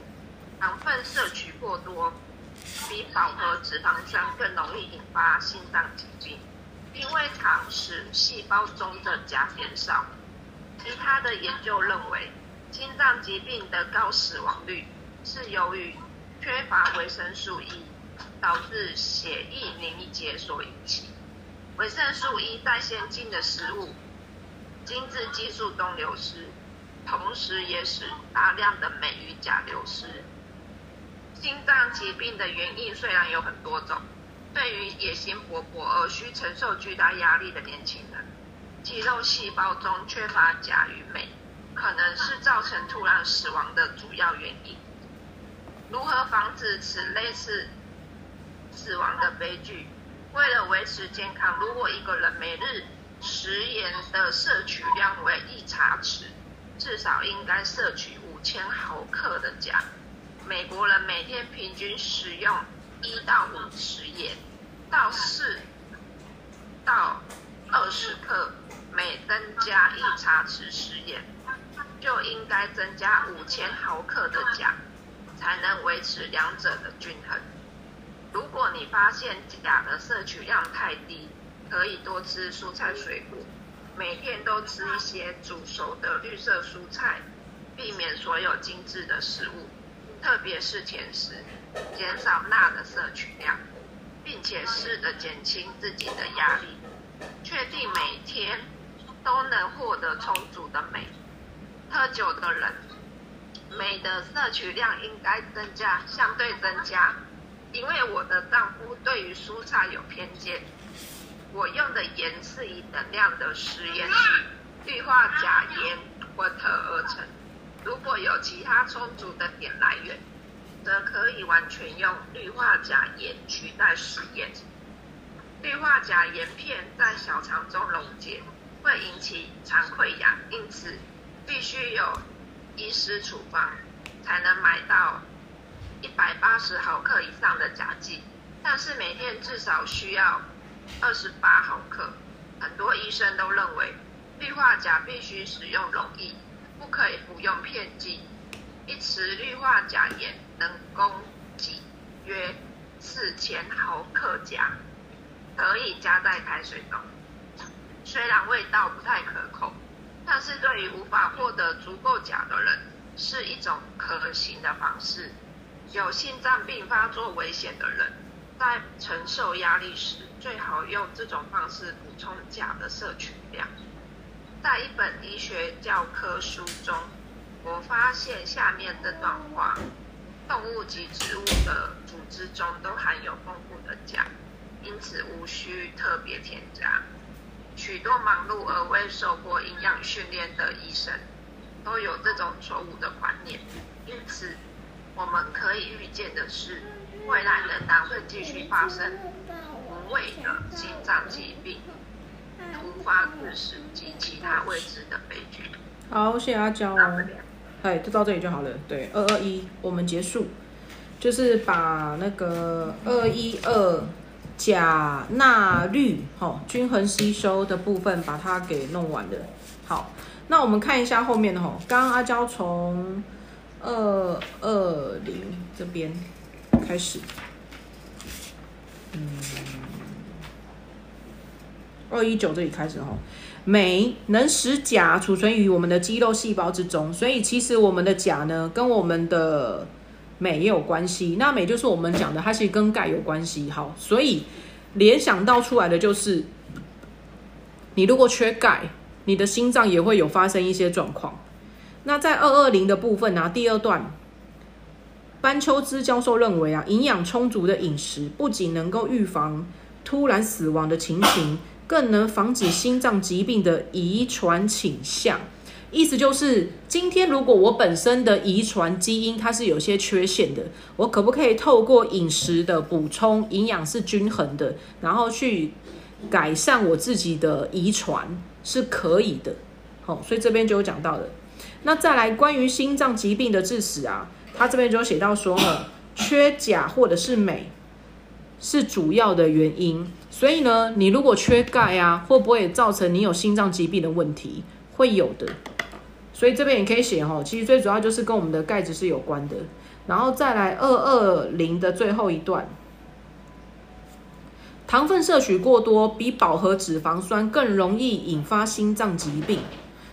糖分摄取过多比饱和脂肪酸更容易引发心脏疾病，因为糖使细胞中的钾减少。其他的研究认为。心脏疾病的高死亡率是由于缺乏维生素 E 导致血液凝结所引起。维生素 E 在先进的食物、精致激素中流失，同时也使大量的镁与钾流失。心脏疾病的原因虽然有很多种，对于野心勃勃而需承受巨大压力的年轻人，肌肉细胞中缺乏钾与镁。可能是造成突然死亡的主要原因。如何防止此类似死亡的悲剧？为了维持健康，如果一个人每日食盐的摄取量为一茶匙，至少应该摄取五千毫克的钾。美国人每天平均使用一到五匙盐，到四到二十克，每增加一茶匙食盐。就应该增加五千毫克的钾，才能维持两者的均衡。如果你发现钾的摄取量太低，可以多吃蔬菜水果，每天都吃一些煮熟的绿色蔬菜，避免所有精致的食物，特别是甜食，减少钠的摄取量，并且试着减轻自己的压力，确定每天都能获得充足的镁。喝酒的人，镁的摄取量应该增加，相对增加。因为我的丈夫对于蔬菜有偏见，我用的盐是以等量的食盐氯化钾盐混合而成。如果有其他充足的碘来源，则可以完全用氯化钾盐取代食盐。氯化钾盐片在小肠中溶解，会引起肠溃疡，因此。必须有医师处方才能买到一百八十毫克以上的钾剂，但是每天至少需要二十八毫克。很多医生都认为氯化钾必须使用溶液，不可以服用片剂。一匙氯化钾盐能供给约四千毫克钾，可以加在开水中。虽然味道不太可口，但是对于无法获得足够钾的人，是一种可行的方式。有心脏病发作危险的人，在承受压力时，最好用这种方式补充钾的摄取量。在一本医学教科书中，我发现下面这段话：动物及植物的组织中都含有丰富的钾，因此无需特别添加。许多忙碌而未受过营养训练的医生都有这种错误的观念，因此我们可以预见的是，未来仍然会继续发生无谓的心脏疾病、突发致死及其他未知的悲剧。好，谢谢阿娇哦。哎，就到这里就好了。对，二二一，我们结束，就是把那个二一二。钾、钠、氯，哈，均衡吸收的部分把它给弄完了。好，那我们看一下后面的哈，刚刚阿娇从二二零这边开始，嗯，二一九这里开始哈，镁能使钾储存于我们的肌肉细胞之中，所以其实我们的钾呢，跟我们的镁也有关系，那镁就是我们讲的，它其实跟钙有关系。好，所以联想到出来的就是，你如果缺钙，你的心脏也会有发生一些状况。那在二二零的部分呢，第二段，班秋芝教授认为啊，营养充足的饮食不仅能够预防突然死亡的情形，更能防止心脏疾病的遗传倾向。意思就是，今天如果我本身的遗传基因它是有些缺陷的，我可不可以透过饮食的补充，营养是均衡的，然后去改善我自己的遗传是可以的。好，所以这边就有讲到的。那再来关于心脏疾病的致死啊，他这边就写到说呢，缺钾或者是镁是主要的原因。所以呢，你如果缺钙啊，会不会造成你有心脏疾病的问题？会有的。所以这边也可以写哈，其实最主要就是跟我们的钙质是有关的。然后再来二二零的最后一段，糖分摄取过多比饱和脂肪酸更容易引发心脏疾病。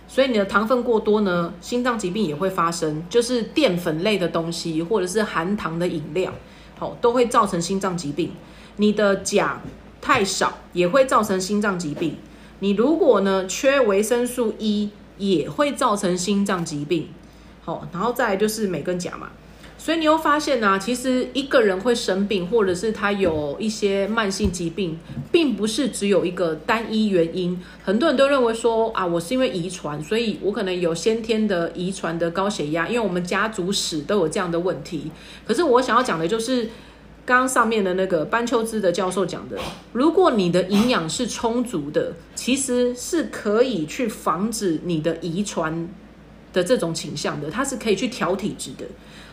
所以你的糖分过多呢，心脏疾病也会发生，就是淀粉类的东西或者是含糖的饮料，好都会造成心脏疾病。你的钾太少也会造成心脏疾病。你如果呢缺维生素 E。也会造成心脏疾病，好，然后再来就是镁跟钾嘛，所以你又发现呢，其实一个人会生病，或者是他有一些慢性疾病，并不是只有一个单一原因。很多人都认为说啊，我是因为遗传，所以我可能有先天的遗传的高血压，因为我们家族史都有这样的问题。可是我想要讲的就是。刚刚上面的那个班秋芝的教授讲的，如果你的营养是充足的，其实是可以去防止你的遗传的这种倾向的，它是可以去调体质的。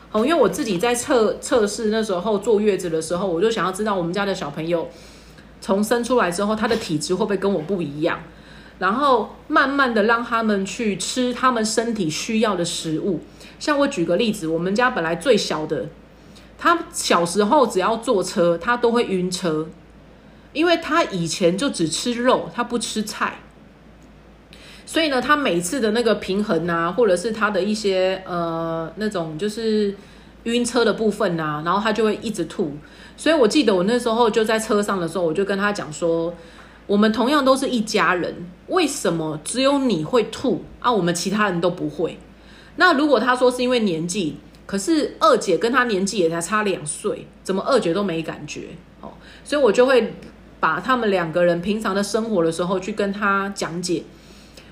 好，因为我自己在测测试那时候坐月子的时候，我就想要知道我们家的小朋友从生出来之后，他的体质会不会跟我不一样，然后慢慢的让他们去吃他们身体需要的食物。像我举个例子，我们家本来最小的。他小时候只要坐车，他都会晕车，因为他以前就只吃肉，他不吃菜，所以呢，他每次的那个平衡啊，或者是他的一些呃那种就是晕车的部分啊，然后他就会一直吐。所以我记得我那时候就在车上的时候，我就跟他讲说，我们同样都是一家人，为什么只有你会吐啊？我们其他人都不会？那如果他说是因为年纪？可是二姐跟她年纪也才差两岁，怎么二姐都没感觉哦？所以我就会把他们两个人平常的生活的时候去跟他讲解。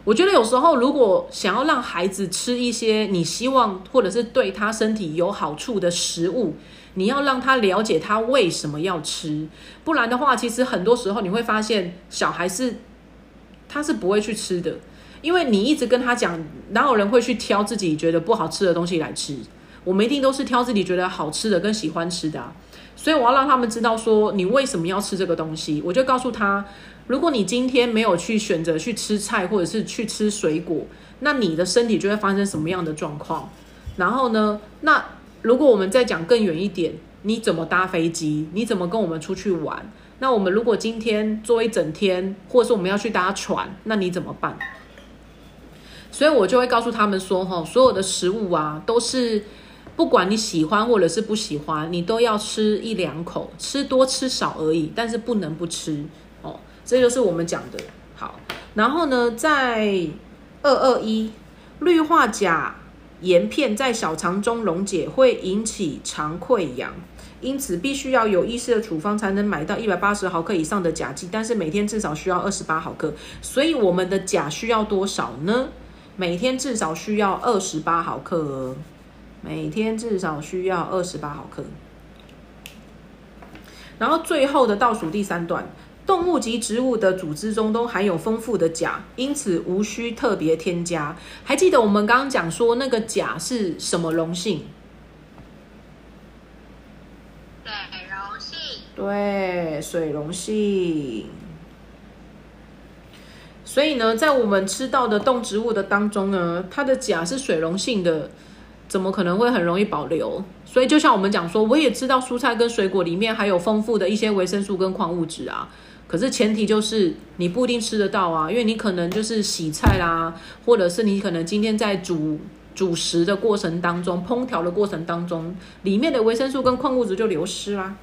我觉得有时候如果想要让孩子吃一些你希望或者是对他身体有好处的食物，你要让他了解他为什么要吃，不然的话，其实很多时候你会发现小孩是他是不会去吃的。因为你一直跟他讲，哪有人会去挑自己觉得不好吃的东西来吃？我们一定都是挑自己觉得好吃的跟喜欢吃的啊。所以我要让他们知道说，你为什么要吃这个东西？我就告诉他，如果你今天没有去选择去吃菜，或者是去吃水果，那你的身体就会发生什么样的状况？然后呢，那如果我们再讲更远一点，你怎么搭飞机？你怎么跟我们出去玩？那我们如果今天坐一整天，或者是我们要去搭船，那你怎么办？所以我就会告诉他们说，哈，所有的食物啊，都是不管你喜欢或者是不喜欢，你都要吃一两口，吃多吃少而已，但是不能不吃哦。这就是我们讲的。好，然后呢，在二二一氯化钾盐片在小肠中溶解，会引起肠溃疡。因此，必须要有医师的处方才能买到一百八十毫克以上的钾剂，但是每天至少需要二十八毫克。所以，我们的钾需要多少呢？每天至少需要二十八毫克哦。每天至少需要二十八毫克。然后，最后的倒数第三段，动物及植物的组织中都含有丰富的钾，因此无需特别添加。还记得我们刚刚讲说那个钾是什么溶性？对，水溶性。所以呢，在我们吃到的动植物的当中呢，它的钾是水溶性的，怎么可能会很容易保留？所以就像我们讲说，我也知道蔬菜跟水果里面还有丰富的一些维生素跟矿物质啊，可是前提就是你不一定吃得到啊，因为你可能就是洗菜啦，或者是你可能今天在煮煮食的过程当中，烹调的过程当中，里面的维生素跟矿物质就流失啦。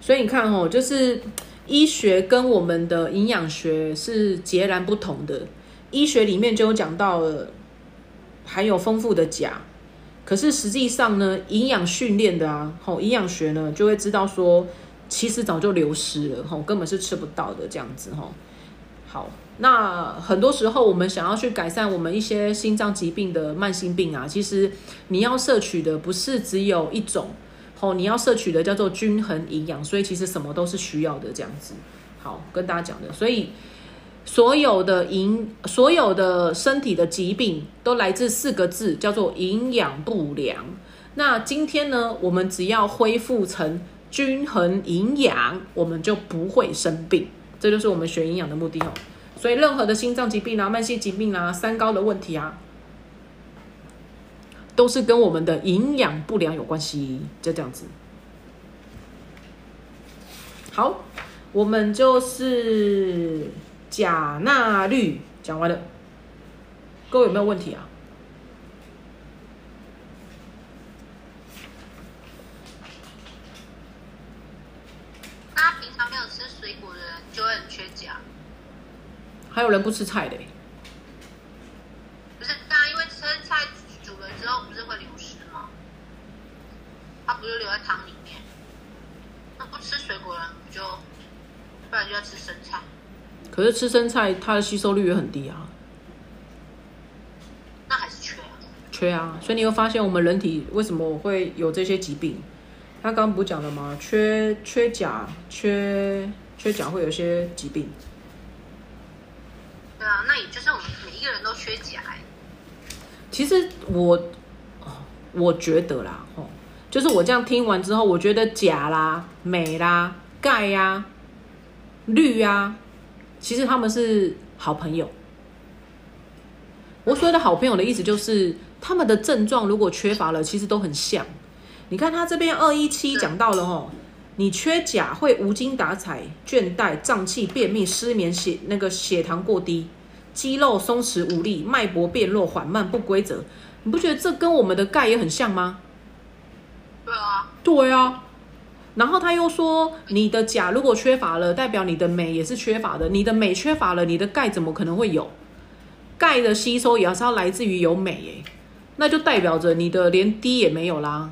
所以你看哦，就是医学跟我们的营养学是截然不同的。医学里面就有讲到了含有丰富的钾，可是实际上呢，营养训练的啊，吼营养学呢就会知道说，其实早就流失了，吼根本是吃不到的这样子，吼。好，那很多时候我们想要去改善我们一些心脏疾病的慢性病啊，其实你要摄取的不是只有一种。哦，你要摄取的叫做均衡营养，所以其实什么都是需要的这样子。好，跟大家讲的，所以所有的营，所有的身体的疾病都来自四个字，叫做营养不良。那今天呢，我们只要恢复成均衡营养，我们就不会生病。这就是我们学营养的目的哦。所以任何的心脏疾病啊、慢性疾病啊、三高的问题啊。都是跟我们的营养不良有关系，就这样子。好，我们就是钾钠氯讲完了，各位有没有问题啊？他平常没有吃水果的人就会很缺钾，还有人不吃菜的。不是留在汤里面，那不吃水果的人不就，不然就要吃生菜。可是吃生菜，它的吸收率也很低啊。那还是缺啊。缺啊，所以你会发现我们人体为什么会有这些疾病？他刚刚不讲了吗？缺缺钾，缺缺钾会有一些疾病。对啊，那也就是我们每一个人都缺钾。其实我，我觉得啦，哦。就是我这样听完之后，我觉得钾啦、镁啦、钙呀、氯呀，其实他们是好朋友。我所谓的好朋友的意思就是，他们的症状如果缺乏了，其实都很像。你看他这边二一七讲到了哦，你缺钾会无精打采、倦怠、胀气、便秘、失眠、血那个血糖过低、肌肉松弛无力、脉搏变弱、缓慢不规则，你不觉得这跟我们的钙也很像吗？对啊，对啊，然后他又说，你的钾如果缺乏了，代表你的镁也是缺乏的。你的镁缺乏了，你的钙怎么可能会有？钙的吸收也是要来自于有镁诶，那就代表着你的连 D 也没有啦。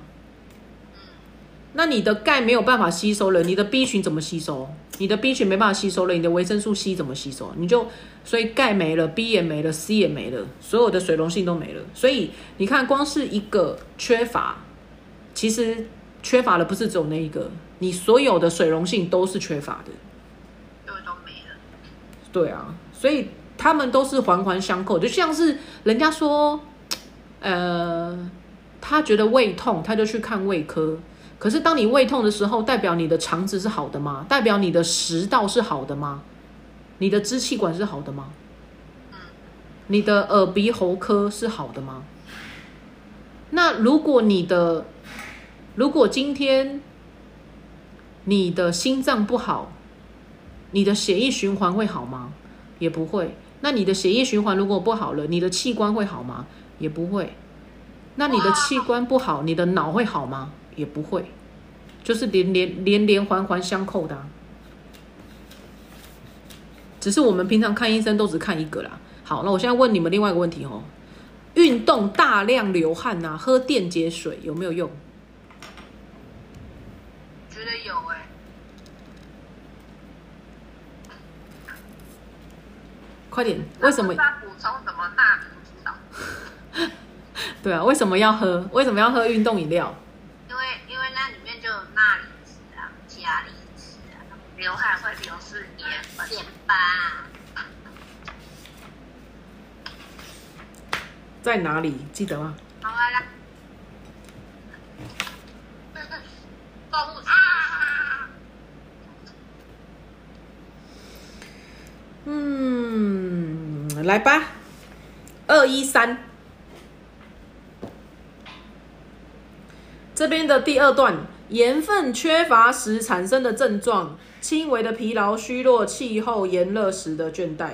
那你的钙没有办法吸收了，你的 B 群怎么吸收？你的 B 群没办法吸收了，你的维生素 C 怎么吸收？你就所以钙没了，B 也没了，C 也没了，所有的水溶性都没了。所以你看，光是一个缺乏。其实缺乏的不是只有那一个，你所有的水溶性都是缺乏的，都都没了。对啊，所以他们都是环环相扣，就像是人家说，呃，他觉得胃痛，他就去看胃科。可是当你胃痛的时候，代表你的肠子是好的吗？代表你的食道是好的吗？你的支气管是好的吗？你的耳鼻喉科是好的吗？那如果你的，如果今天你的心脏不好，你的血液循环会好吗？也不会。那你的血液循环如果不好了，你的器官会好吗？也不会。那你的器官不好，你的脑会好吗？也不会。就是连连连连环环相扣的。只是我们平常看医生都只看一个啦。好，那我现在问你们另外一个问题哦：运动大量流汗呐，喝电解水有没有用？觉得有哎。快点，为什么？补充什么钠？不知道。对啊，为什么要喝？为什么要喝运动饮料？因为因为那里面就有钠离子啊，钾离子啊，流汗会流失盐盐巴。在哪里？记得吗？好啊，来。啊！嗯，来吧，二一三，这边的第二段，盐分缺乏时产生的症状：轻微的疲劳、虚弱、气候炎热时的倦怠、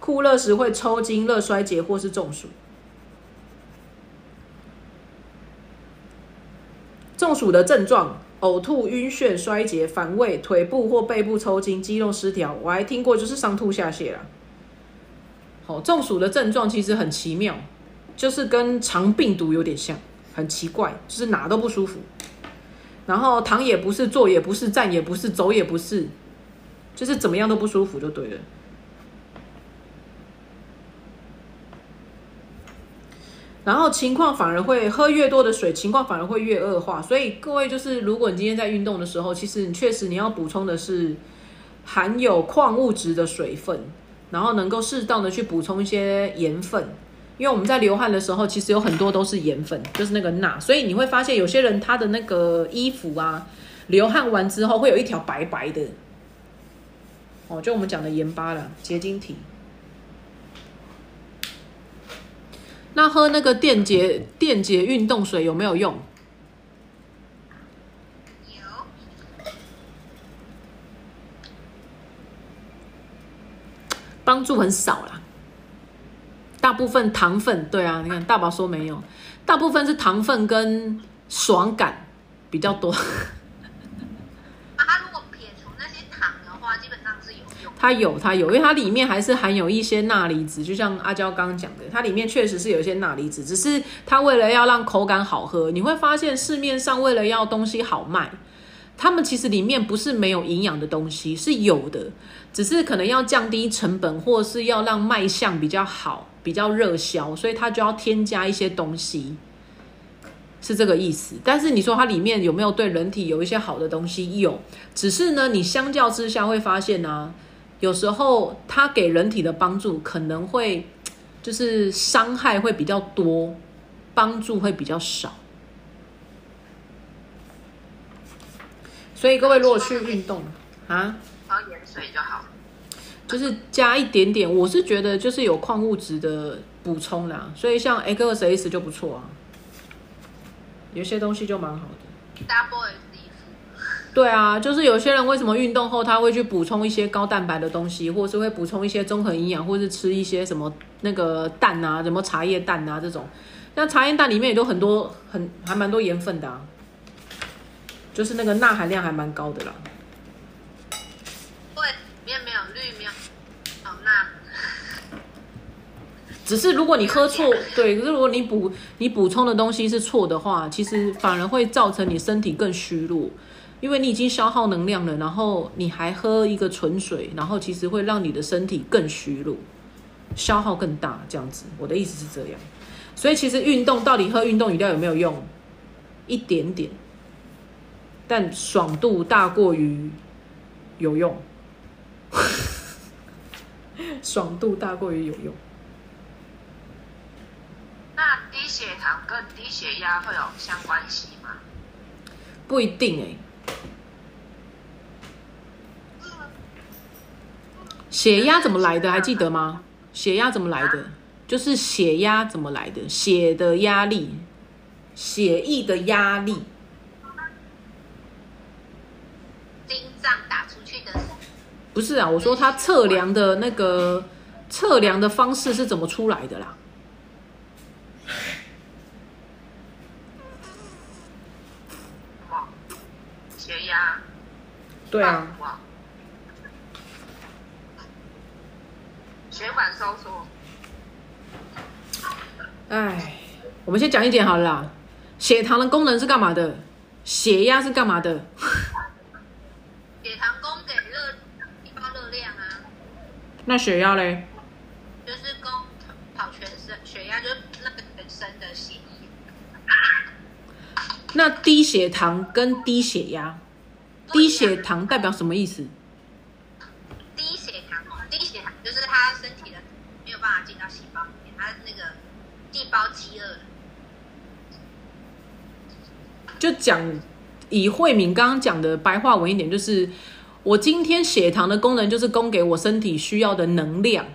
酷热时会抽筋、热衰竭或是中暑。中暑的症状。呕吐、晕眩、衰竭、反胃、腿部或背部抽筋、肌肉失调，我还听过就是上吐下泻了。好，中暑的症状其实很奇妙，就是跟肠病毒有点像，很奇怪，就是哪都不舒服。然后躺也不是，坐也不是，站也不是，走也不是，就是怎么样都不舒服就对了。然后情况反而会喝越多的水，情况反而会越恶化。所以各位就是，如果你今天在运动的时候，其实你确实你要补充的是含有矿物质的水分，然后能够适当的去补充一些盐分。因为我们在流汗的时候，其实有很多都是盐分，就是那个钠。所以你会发现有些人他的那个衣服啊，流汗完之后会有一条白白的，哦，就我们讲的盐巴了，结晶体。那喝那个电解电解运动水有没有用？有，帮助很少啦。大部分糖分，对啊，你看大宝说没有，大部分是糖分跟爽感比较多。它有，它有，因为它里面还是含有一些钠离子，就像阿娇刚刚讲的，它里面确实是有一些钠离子，只是它为了要让口感好喝，你会发现市面上为了要东西好卖，他们其实里面不是没有营养的东西，是有的，只是可能要降低成本，或是要让卖相比较好，比较热销，所以它就要添加一些东西，是这个意思。但是你说它里面有没有对人体有一些好的东西？有，只是呢，你相较之下会发现呢。有时候它给人体的帮助可能会 就是伤害会比较多，帮助会比较少。所以各位如果去运动啊，喝盐水就好，就是加一点点。我是觉得就是有矿物质的补充啦，所以像 X 二 S 就不错啊，有些东西就蛮好的。Double 对啊，就是有些人为什么运动后他会去补充一些高蛋白的东西，或是会补充一些综合营养，或是吃一些什么那个蛋啊，什么茶叶蛋啊这种。那茶叶蛋里面也都很多，很还蛮多盐分的啊，就是那个钠含量还蛮高的啦。对，里面没有氯，没有钠。只是如果你喝错，对，如果你补你补充的东西是错的话，其实反而会造成你身体更虚弱。因为你已经消耗能量了，然后你还喝一个纯水，然后其实会让你的身体更虚弱，消耗更大，这样子。我的意思是这样，所以其实运动到底喝运动饮料有没有用？一点点，但爽度大过于有用。爽度大过于有用。那低血糖跟低血压会有相关系吗？不一定哎、血压怎么来的？还记得吗？血压怎么来的？就是血压怎么来的？血的压力，血液的压力。心脏打出去的不是啊，我说他测量的那个测量的方式是怎么出来的啦？什么？血压？对啊，哇，血管收缩。哎，我们先讲一点好了啦。血糖的功能是干嘛的？血压是干嘛的？血糖供给热提高热量啊，那血压嘞？就是供跑全身，血压就是那个全身的血液。那低血糖跟低血压，低血糖代表什么意思？低血糖，低血糖就是他身体的没有办法进到细胞里面，他那个细胞饥饿了。就讲以慧敏刚刚讲的白话文一点，就是我今天血糖的功能就是供给我身体需要的能量，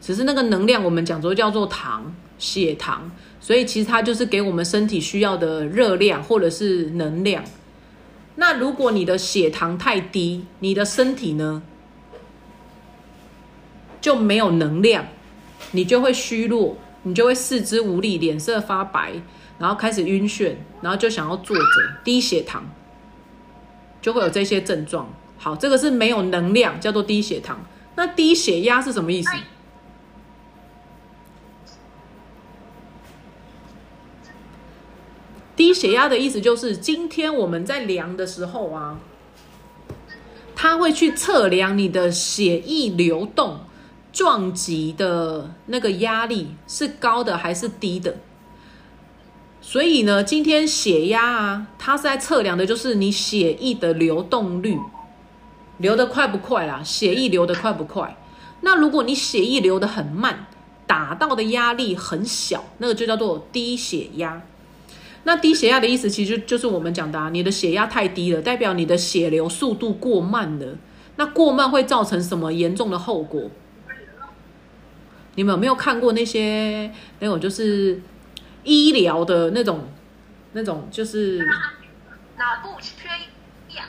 只是那个能量我们讲说叫做糖，血糖，所以其实它就是给我们身体需要的热量或者是能量。那如果你的血糖太低，你的身体呢就没有能量，你就会虚弱，你就会四肢无力，脸色发白，然后开始晕眩，然后就想要坐着，低血糖，就会有这些症状。好，这个是没有能量，叫做低血糖。那低血压是什么意思？低血压的意思就是，今天我们在量的时候啊，它会去测量你的血液流动撞击的那个压力是高的还是低的。所以呢，今天血压啊，它是在测量的就是你血液的流动率，流得快不快啦？血液流得快不快？那如果你血液流得很慢，打到的压力很小，那个就叫做低血压。那低血压的意思，其实就是我们讲的、啊，你的血压太低了，代表你的血流速度过慢了。那过慢会造成什么严重的后果？你们有没有看过那些那种就是医疗的那种那种就是脑部缺氧，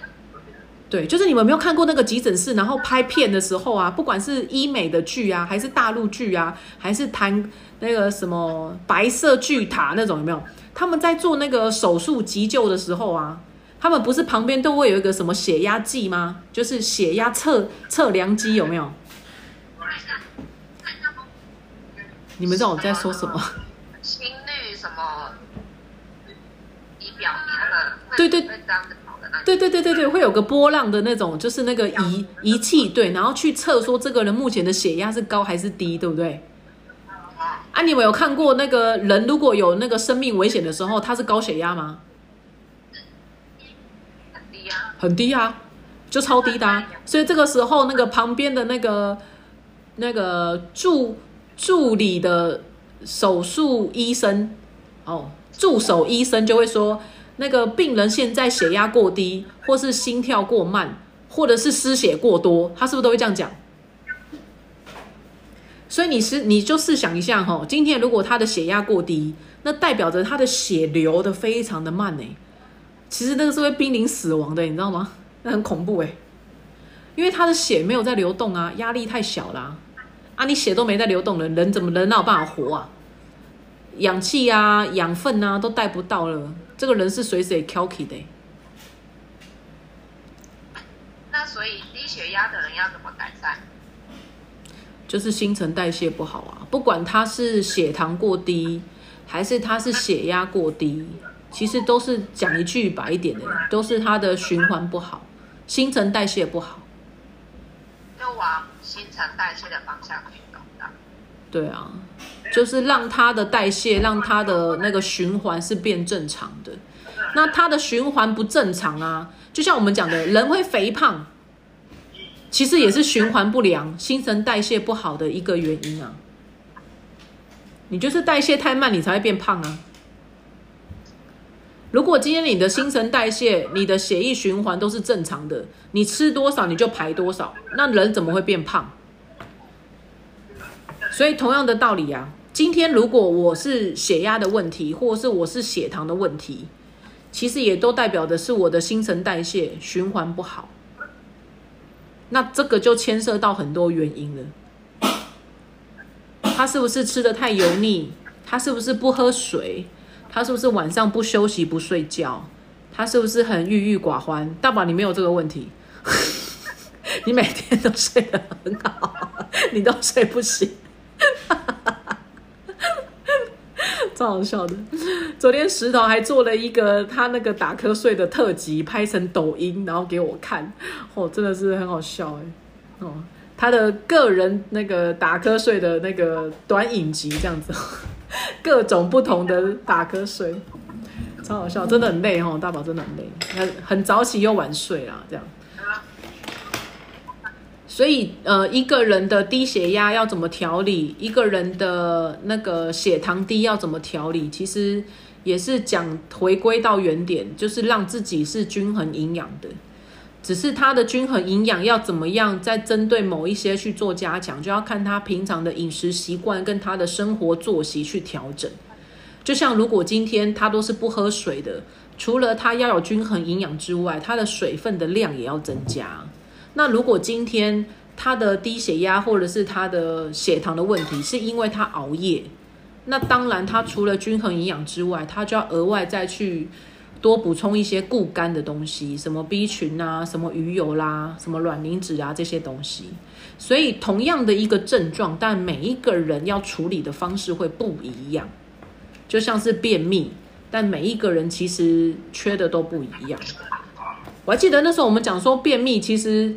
对，就是你们有没有看过那个急诊室，然后拍片的时候啊，不管是医美的剧啊，还是大陆剧啊，还是谈那个什么白色巨塔那种，有没有？他们在做那个手术急救的时候啊，他们不是旁边都会有一个什么血压计吗？就是血压测测量机，有没有？你们知道我在说什么？心率什么仪表仪对。对对对对对，会有个波浪的那种，就是那个仪仪器，对，然后去测说这个人目前的血压是高还是低，对不对？啊，你们有看过那个人如果有那个生命危险的时候，他是高血压吗？很低啊，很低啊，就超低的、啊。所以这个时候，那个旁边的那个那个助助理的手术医生，哦，助手医生就会说，那个病人现在血压过低，或是心跳过慢，或者是失血过多，他是不是都会这样讲？所以你是你就试想一下哈、今天如果他的血压过低，那代表着他的血流的非常的慢呢、其实那个是会濒临死亡的，你知道吗？那很恐怖哎，因为他的血没有在流动啊，压力太小啦、啊，你血都没在流动了，人怎么人哪有办法活啊？氧气啊、养分啊都带不到了，这个人是随时也 k k 的、那所以低血压的人要怎么改善？就是新陈代谢不好啊，不管他是血糖过低，还是他是血压过低，其实都是讲一句白一点的，都是他的循环不好，新陈代谢不好。就往新陈代谢的方向去动的。对啊，就是让它的代谢，让它的那个循环是变正常的。那它的循环不正常啊，就像我们讲的，人会肥胖，其实也是循环不良、新陈代谢不好的一个原因啊。你就是代谢太慢，你才会变胖啊。如果今天你的新陈代谢、你的血液循环都是正常的，你吃多少你就排多少，那人怎么会变胖？所以同样的道理啊，今天如果我是血压的问题，或者是我是血糖的问题，其实也都代表的是我的新陈代谢循环不好。那这个就牵涉到很多原因了。他是不是吃的太油腻？他是不是不喝水？他是不是晚上不休息不睡觉？他是不是很郁郁寡欢？大宝，你没有这个问题，你每天都睡得很好，你都睡不醒，超好笑的。昨天石头还做了一个他那个打瞌睡的特辑，拍成抖音，然后给我看，哦，真的是很好笑哎，哦，他的个人那个打瞌睡的那个短影集这样子。各种不同的打瞌睡，超好笑，真的很累哦，大宝真的很累，很很早起又晚睡啊，这样。所以呃，一个人的低血压要怎么调理？一个人的那个血糖低要怎么调理？其实也是讲回归到原点，就是让自己是均衡营养的。只是它的均衡营养要怎么样，在针对某一些去做加强，就要看他平常的饮食习惯跟他的生活作息去调整。就像如果今天他都是不喝水的，除了他要有均衡营养之外，他的水分的量也要增加。那如果今天他的低血压或者是他的血糖的问题，是因为他熬夜，那当然他除了均衡营养之外，他就要额外再去。多补充一些固肝的东西，什么 B 群啊，什么鱼油啦，什么卵磷脂啊这些东西。所以同样的一个症状，但每一个人要处理的方式会不一样。就像是便秘，但每一个人其实缺的都不一样。我还记得那时候我们讲说便秘，其实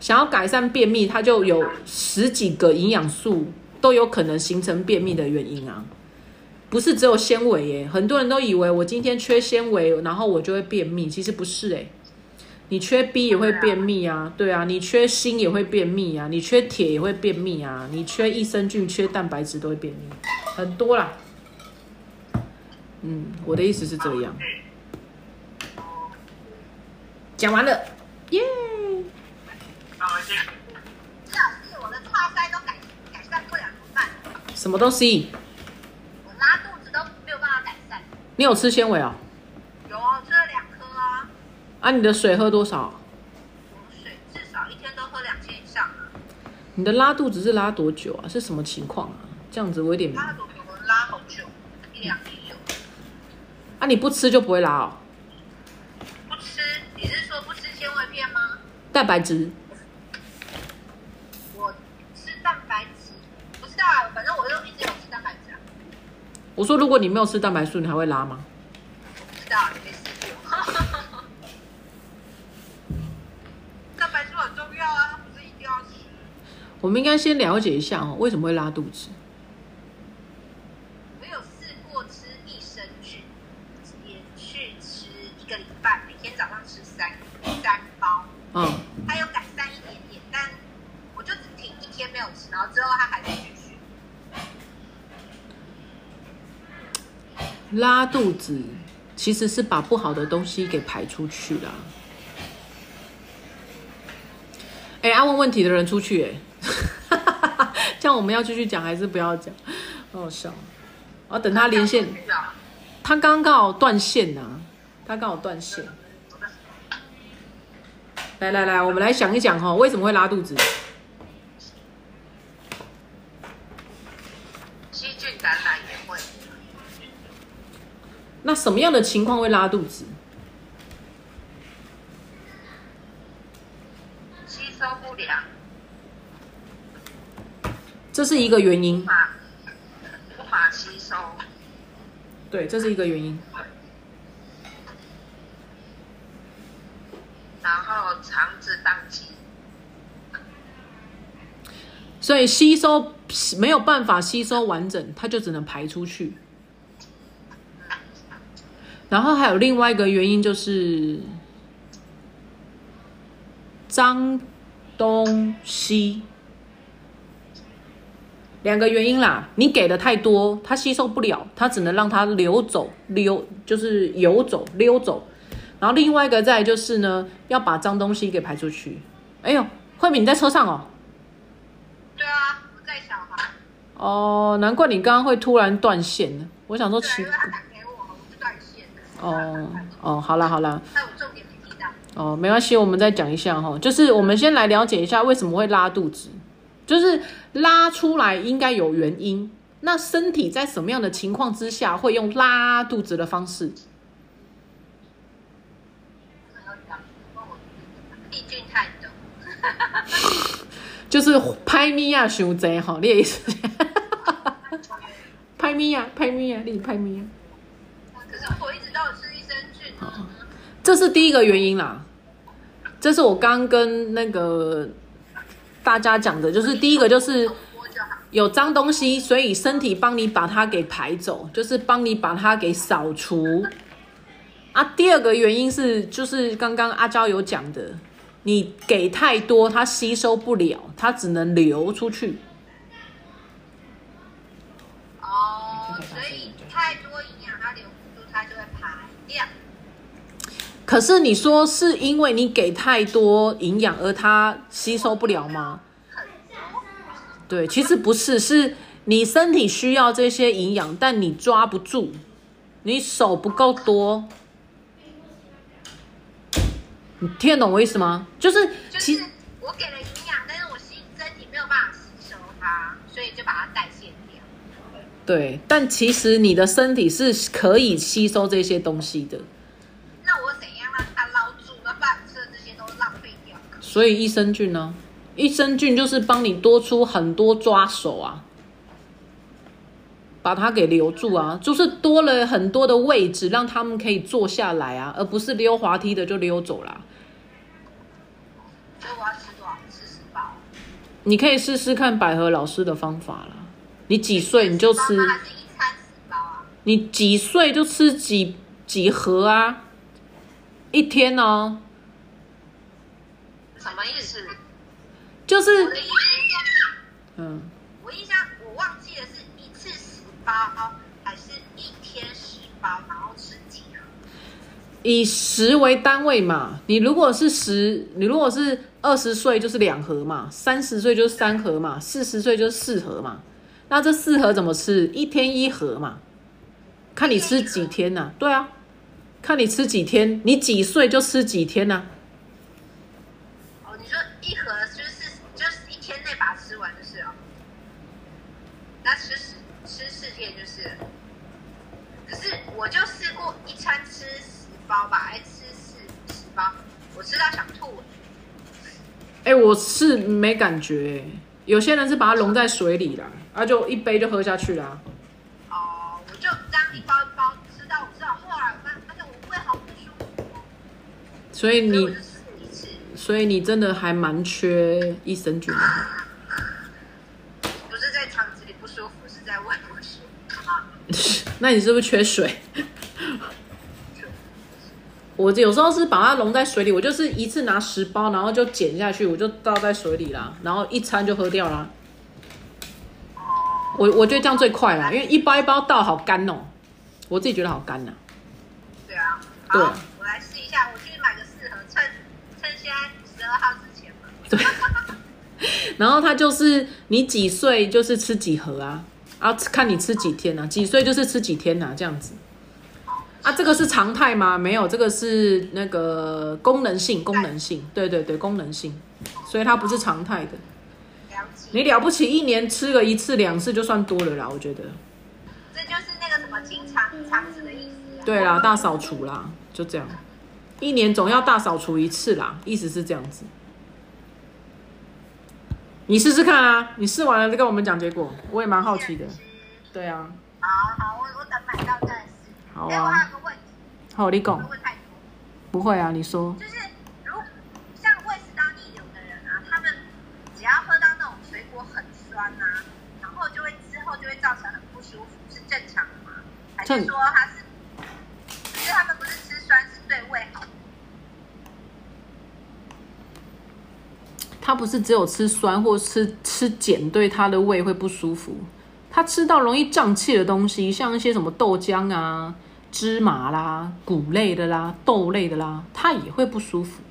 想要改善便秘，它就有十几个营养素都有可能形成便秘的原因啊。不是只有纤维耶，很多人都以为我今天缺纤维，然后我就会便秘，其实不是哎，你缺 B 也会便秘啊，对啊，你缺锌也会便秘啊，你缺铁也会便秘啊，你缺益生菌、缺蛋白质都会便秘，很多啦。嗯，我的意思是这样。讲完了，耶。我的叉塞都改改善不了，怎么办？什么东西？我拉肚子都没有办法改善你有吃纤维啊？有啊，吃了两颗啊。啊，你的水喝多少？水至少一天都喝两千以上啊。你的拉肚子是拉多久啊？是什么情况啊？这样子我有点……拉肚子拉好久，一两天有。啊，你不吃就不会拉哦？蛋白质。我吃蛋白质，不知道啊，反正我就一直有吃蛋白质啊。我说，如果你没有吃蛋白素，你还会拉吗？不知道，没试过。蛋白素很重要啊，不是一定要吃。我们应该先了解一下哦，为什么会拉肚子？我有试过吃益生菌，连续吃一个礼拜，每天早上吃三三包。嗯。他有改善一点点，但我就只停一天没有吃，然后之后他还是继续。拉肚子其实是把不好的东西给排出去了。哎，爱问问题的人出去哎，这样我们要继续讲还是不要讲？好好笑。我等他连线，他刚刚好断线呐，他刚好断线。来来来，我们来想一想哈，为什么会拉肚子？细菌感染也会。那什么样的情况会拉肚子？吸收不良，这是一个原因。无法吸收。对，这是一个原因。然后肠子宕机，所以吸收没有办法吸收完整，它就只能排出去。然后还有另外一个原因就是，脏东西。两个原因啦，你给的太多，它吸收不了，它只能让它流走、溜，就是游走、溜走。然后另外一个再就是呢，要把脏东西给排出去。哎呦，慧敏你在车上哦。对啊，我带小孩。哦，难怪你刚刚会突然断线呢。我想说对，奇他打给我，我就断线了。哦哦，好啦好啦，但我重点没提到。哦，没关系，我们再讲一下哈，就是我们先来了解一下为什么会拉肚子，就是拉出来应该有原因。那身体在什么样的情况之下会用拉肚子的方式？太多。就是拍咪呀，伤贼哈，你的意思？拍咪呀，拍咪呀，你拍咪呀。可是我一直都有吃益生菌啊。这是第一个原因啦。这是我刚跟那个大家讲的，就是第一个就是。有脏东西，所以身体帮你把它给排走，就是帮你把它给扫除。啊，第二个原因是，就是刚刚阿娇有讲的，你给太多，它吸收不了，它只能流出去。哦，所以太多营养它留不住，它就会排掉。可是你说是因为你给太多营养而它吸收不了吗？对，其实不是，是你身体需要这些营养，但你抓不住，你手不够多。你听得懂我意思吗？就是其就是我给了营养，但是我身身体没有办法吸收它，所以就把它代谢掉。对，但其实你的身体是可以吸收这些东西的，那我怎样让它捞住？那把吃的这些都浪费掉。所以益生菌呢，益生菌就是帮你多出很多抓手啊，把它给留住啊，就是多了很多的位置，让他们可以坐下来啊，而不是溜滑梯的就溜走啦。所以我要吃多少？吃十包。你可以试试看百合老师的方法啦。你几岁你就吃？你几岁就吃几几盒啊，一天哦，什么意思？就是我印象我忘记了是一次十包还是一天十包？以十为单位嘛，你如果是十，你如果是二十岁就是两盒嘛，三十岁就是三盒嘛，四十岁就是四盒嘛。那这四盒怎么吃？一天一盒嘛，看你吃几天呐、对啊，看你吃几天，你几岁就吃几天呐、哦，你说一盒就是就是一天内把它吃完就是哦，那吃吃四天就是。可是我就试过一餐吃十包吧，哎吃四十包，我吃到想吐。哎、我是没感觉、有些人是把它溶在水里啦，啊，就一杯就喝下去啦。哦，我就这样一包一包吃到我知道，后来我发发现我胃好不舒服哦，所以你所以你真的还蛮缺益生菌的。不是在肠子里不舒服，是在胃不舒服啊。那你是不是缺水？我有时候是把它溶在水里，我就是一次拿十包，然后就剪下去，我就倒在水里啦，然后一餐就喝掉啦。哦，我我觉得这样最快啦，因为一包一包倒好干哦，我自己觉得好干呐、对啊，对，我来试一下，我去买个四盒，趁趁现在十二号之前嘛。然后它就是你几岁就是吃几盒啊，啊看你吃几天啊，几岁就是吃几天啊，这样子。啊，这个是常态吗？没有，这个是那个功能性，功能性，对对对，功能性，所以它不是常态的。你了不起，一年吃个一次两次就算多了啦，我觉得。这就是那个什么清肠肠子的意思、啊。对啦，大扫除啦，就这样，一年总要大扫除一次啦，意思是这样子。你试试看啊，你试完了再跟我们讲结果，我也蛮好奇的。对啊，好好，我我等买到再试。好哎，我还啊，有个问题，好，你会讲不，会太多？不会啊，你说。就是如像胃食道逆流的人啊，他们只要喝到那种水果很酸啊，然后就会之后就会造成很不舒服，是正常的吗？还是正说他是，可是他们不是吃酸是对胃好？他不是只有吃酸或吃吃碱对他的胃会不舒服，他吃到容易胀气的东西，像一些什么豆浆啊、芝麻啦、谷类的啦、豆类的啦，他也会不舒服。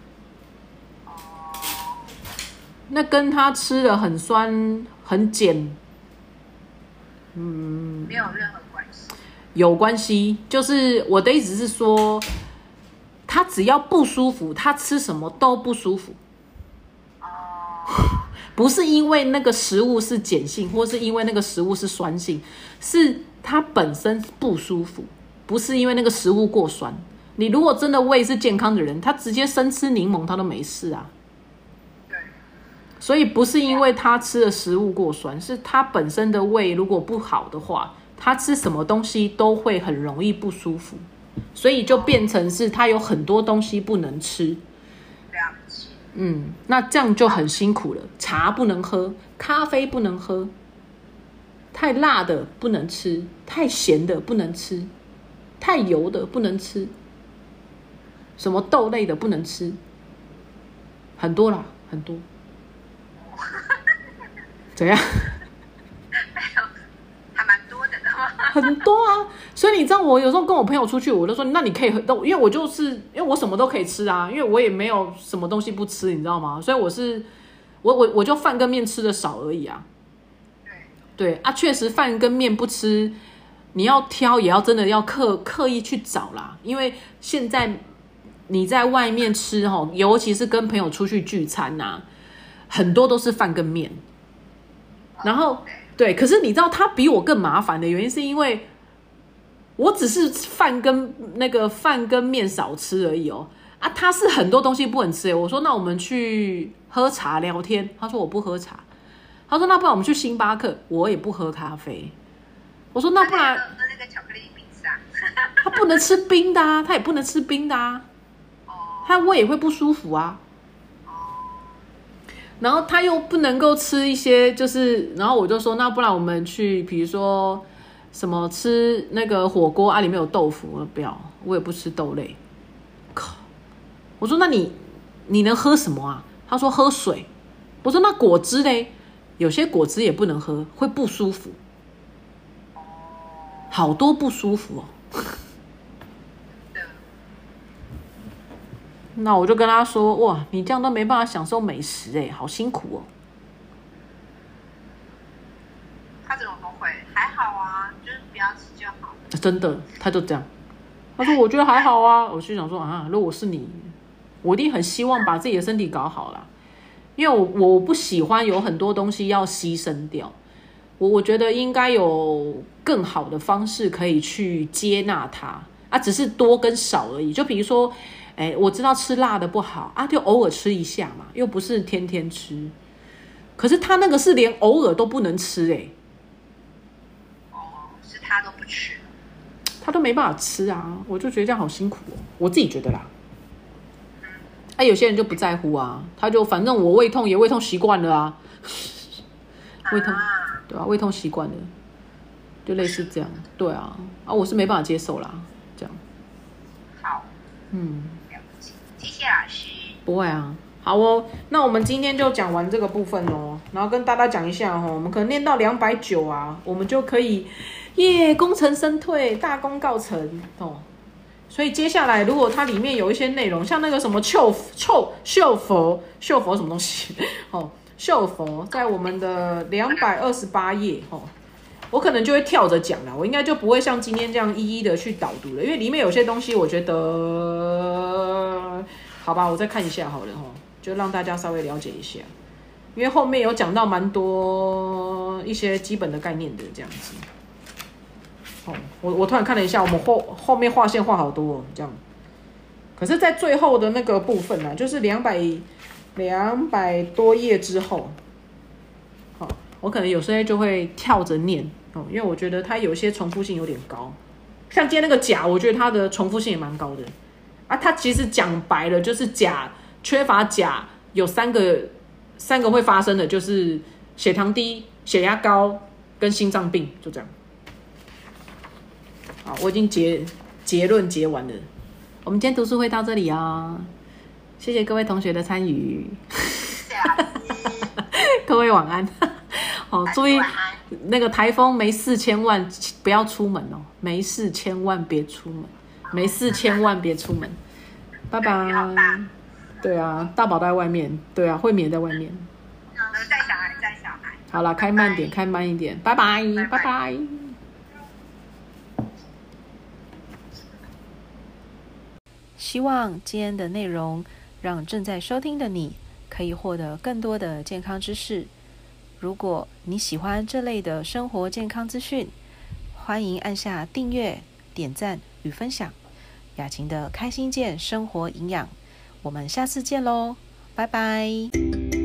那跟他吃的很酸很碱嗯没有任何关系。有关系，就是我的意思是说，他只要不舒服，他吃什么都不舒服。不是因为那个食物是碱性，或是因为那个食物是酸性，是它本身不舒服，不是因为那个食物过酸。你如果真的胃是健康的人，他直接生吃柠檬他都没事啊。对，所以不是因为他吃的食物过酸，是他本身的胃如果不好的话，他吃什么东西都会很容易不舒服，所以就变成是他有很多东西不能吃。嗯，那这样就很辛苦了。茶不能喝，咖啡不能喝，太辣的不能吃，太咸的不能吃，太油的不能吃，什么豆类的不能吃，很多啦，很多。怎样？还蛮多的呢。很多啊，所以你知道，我有时候跟我朋友出去，我就说，那你可以喝，因为我就是因为我什么都可以吃啊，因为我也没有什么东西不吃，你知道吗？所以我是我我我就饭跟面吃的少而已啊。对，对啊，确实饭跟面不吃，你要挑也要真的要刻刻意去找啦，因为现在你在外面吃哈，尤其是跟朋友出去聚餐呐、很多都是饭跟面，然后对，可是你知道他比我更麻烦的原因是因为我只是饭跟那个饭跟面少吃而已哦。啊，他是很多东西不能吃。我说那我们去喝茶聊天，他说我不喝茶。他说那不然我们去星巴克，我也不喝咖啡。我说那不然喝那个巧克力冰沙。他不能吃冰的啊，他也不能吃冰的啊，哦他胃也会不舒服啊。然后他又不能够吃一些，就是，然后我就说，那不然我们去，比如说什么吃那个火锅啊，里面有豆腐，我说不要，我也不吃豆类。靠！我说那你你能喝什么啊？他说喝水。我说那果汁嘞？有些果汁也不能喝，会不舒服。好多不舒服哦。那我就跟他说：“哇，你这样都没办法享受美食哎，好辛苦哦。他怎么不会？还好啊，就是不要吃就好。”真的，他就这样。他说：“我觉得还好啊。”我就想说啊，如果是你，我一定很希望把自己的身体搞好啦，因为我我不喜欢有很多东西要牺牲掉。我我觉得应该有更好的方式可以去接纳它啊，只是多跟少而已。就比如说，哎，我知道吃辣的不好啊，就偶尔吃一下嘛，又不是天天吃。可是他那个是连偶尔都不能吃哎、哦，是他都不吃。他都没办法吃啊，我就觉得这样好辛苦哦，我自己觉得啦。啊，有些人就不在乎啊，他就反正我胃痛也胃痛习惯了啊，胃痛啊，对啊，胃痛习惯了，就类似这样，对啊，啊，我是没办法接受啦，这样，好，嗯。谢谢老师。不会啊，好哦，那我们今天就讲完这个部分哦，然后跟大家讲一下哦，我们可能念到两百九啊，我们就可以耶功成身退，大功告成哦。所以接下来，如果它里面有一些内容，像那个什么秀秀秀佛秀佛什么东西哦，秀佛在我们的两百二十八页哦，我可能就会跳着讲了，我应该就不会像今天这样一一的去导读了，因为里面有些东西我觉得，好吧，我再看一下好了哈，就让大家稍微了解一下，因为后面有讲到蛮多一些基本的概念的这样子。哦，我我突然看了一下，我们后后面划线画好多、哦，这样。可是，在最后的那个部分呢、就是两百两百多页之后，好、我可能有时候就会跳着念哦，因为我觉得它有些重复性有点高。像今天那个甲，我觉得它的重复性也蛮高的啊。它其实讲白了就是甲缺乏甲，有三个三个会发生的，就是血糖低、血压高跟心脏病，就这样。好，我已经结结论结完了。我们今天读书会到这里啊、谢谢各位同学的参与。谢谢。各位晚安。好，注意那个台风没事，千万不要出门哦。没事，千万别出门。没事，千万别出门。拜拜。对啊，大宝在外面。对啊，慧敏也在外面。呃，带小孩，带小孩。好了，开慢点，开慢一点。拜拜拜拜。希望今天的内容让正在收听的你可以获得更多的健康知识。如果你喜欢这类的生活健康资讯，欢迎按下订阅、点赞与分享。雅琴的开心健生活营养，我们下次见喽，拜拜。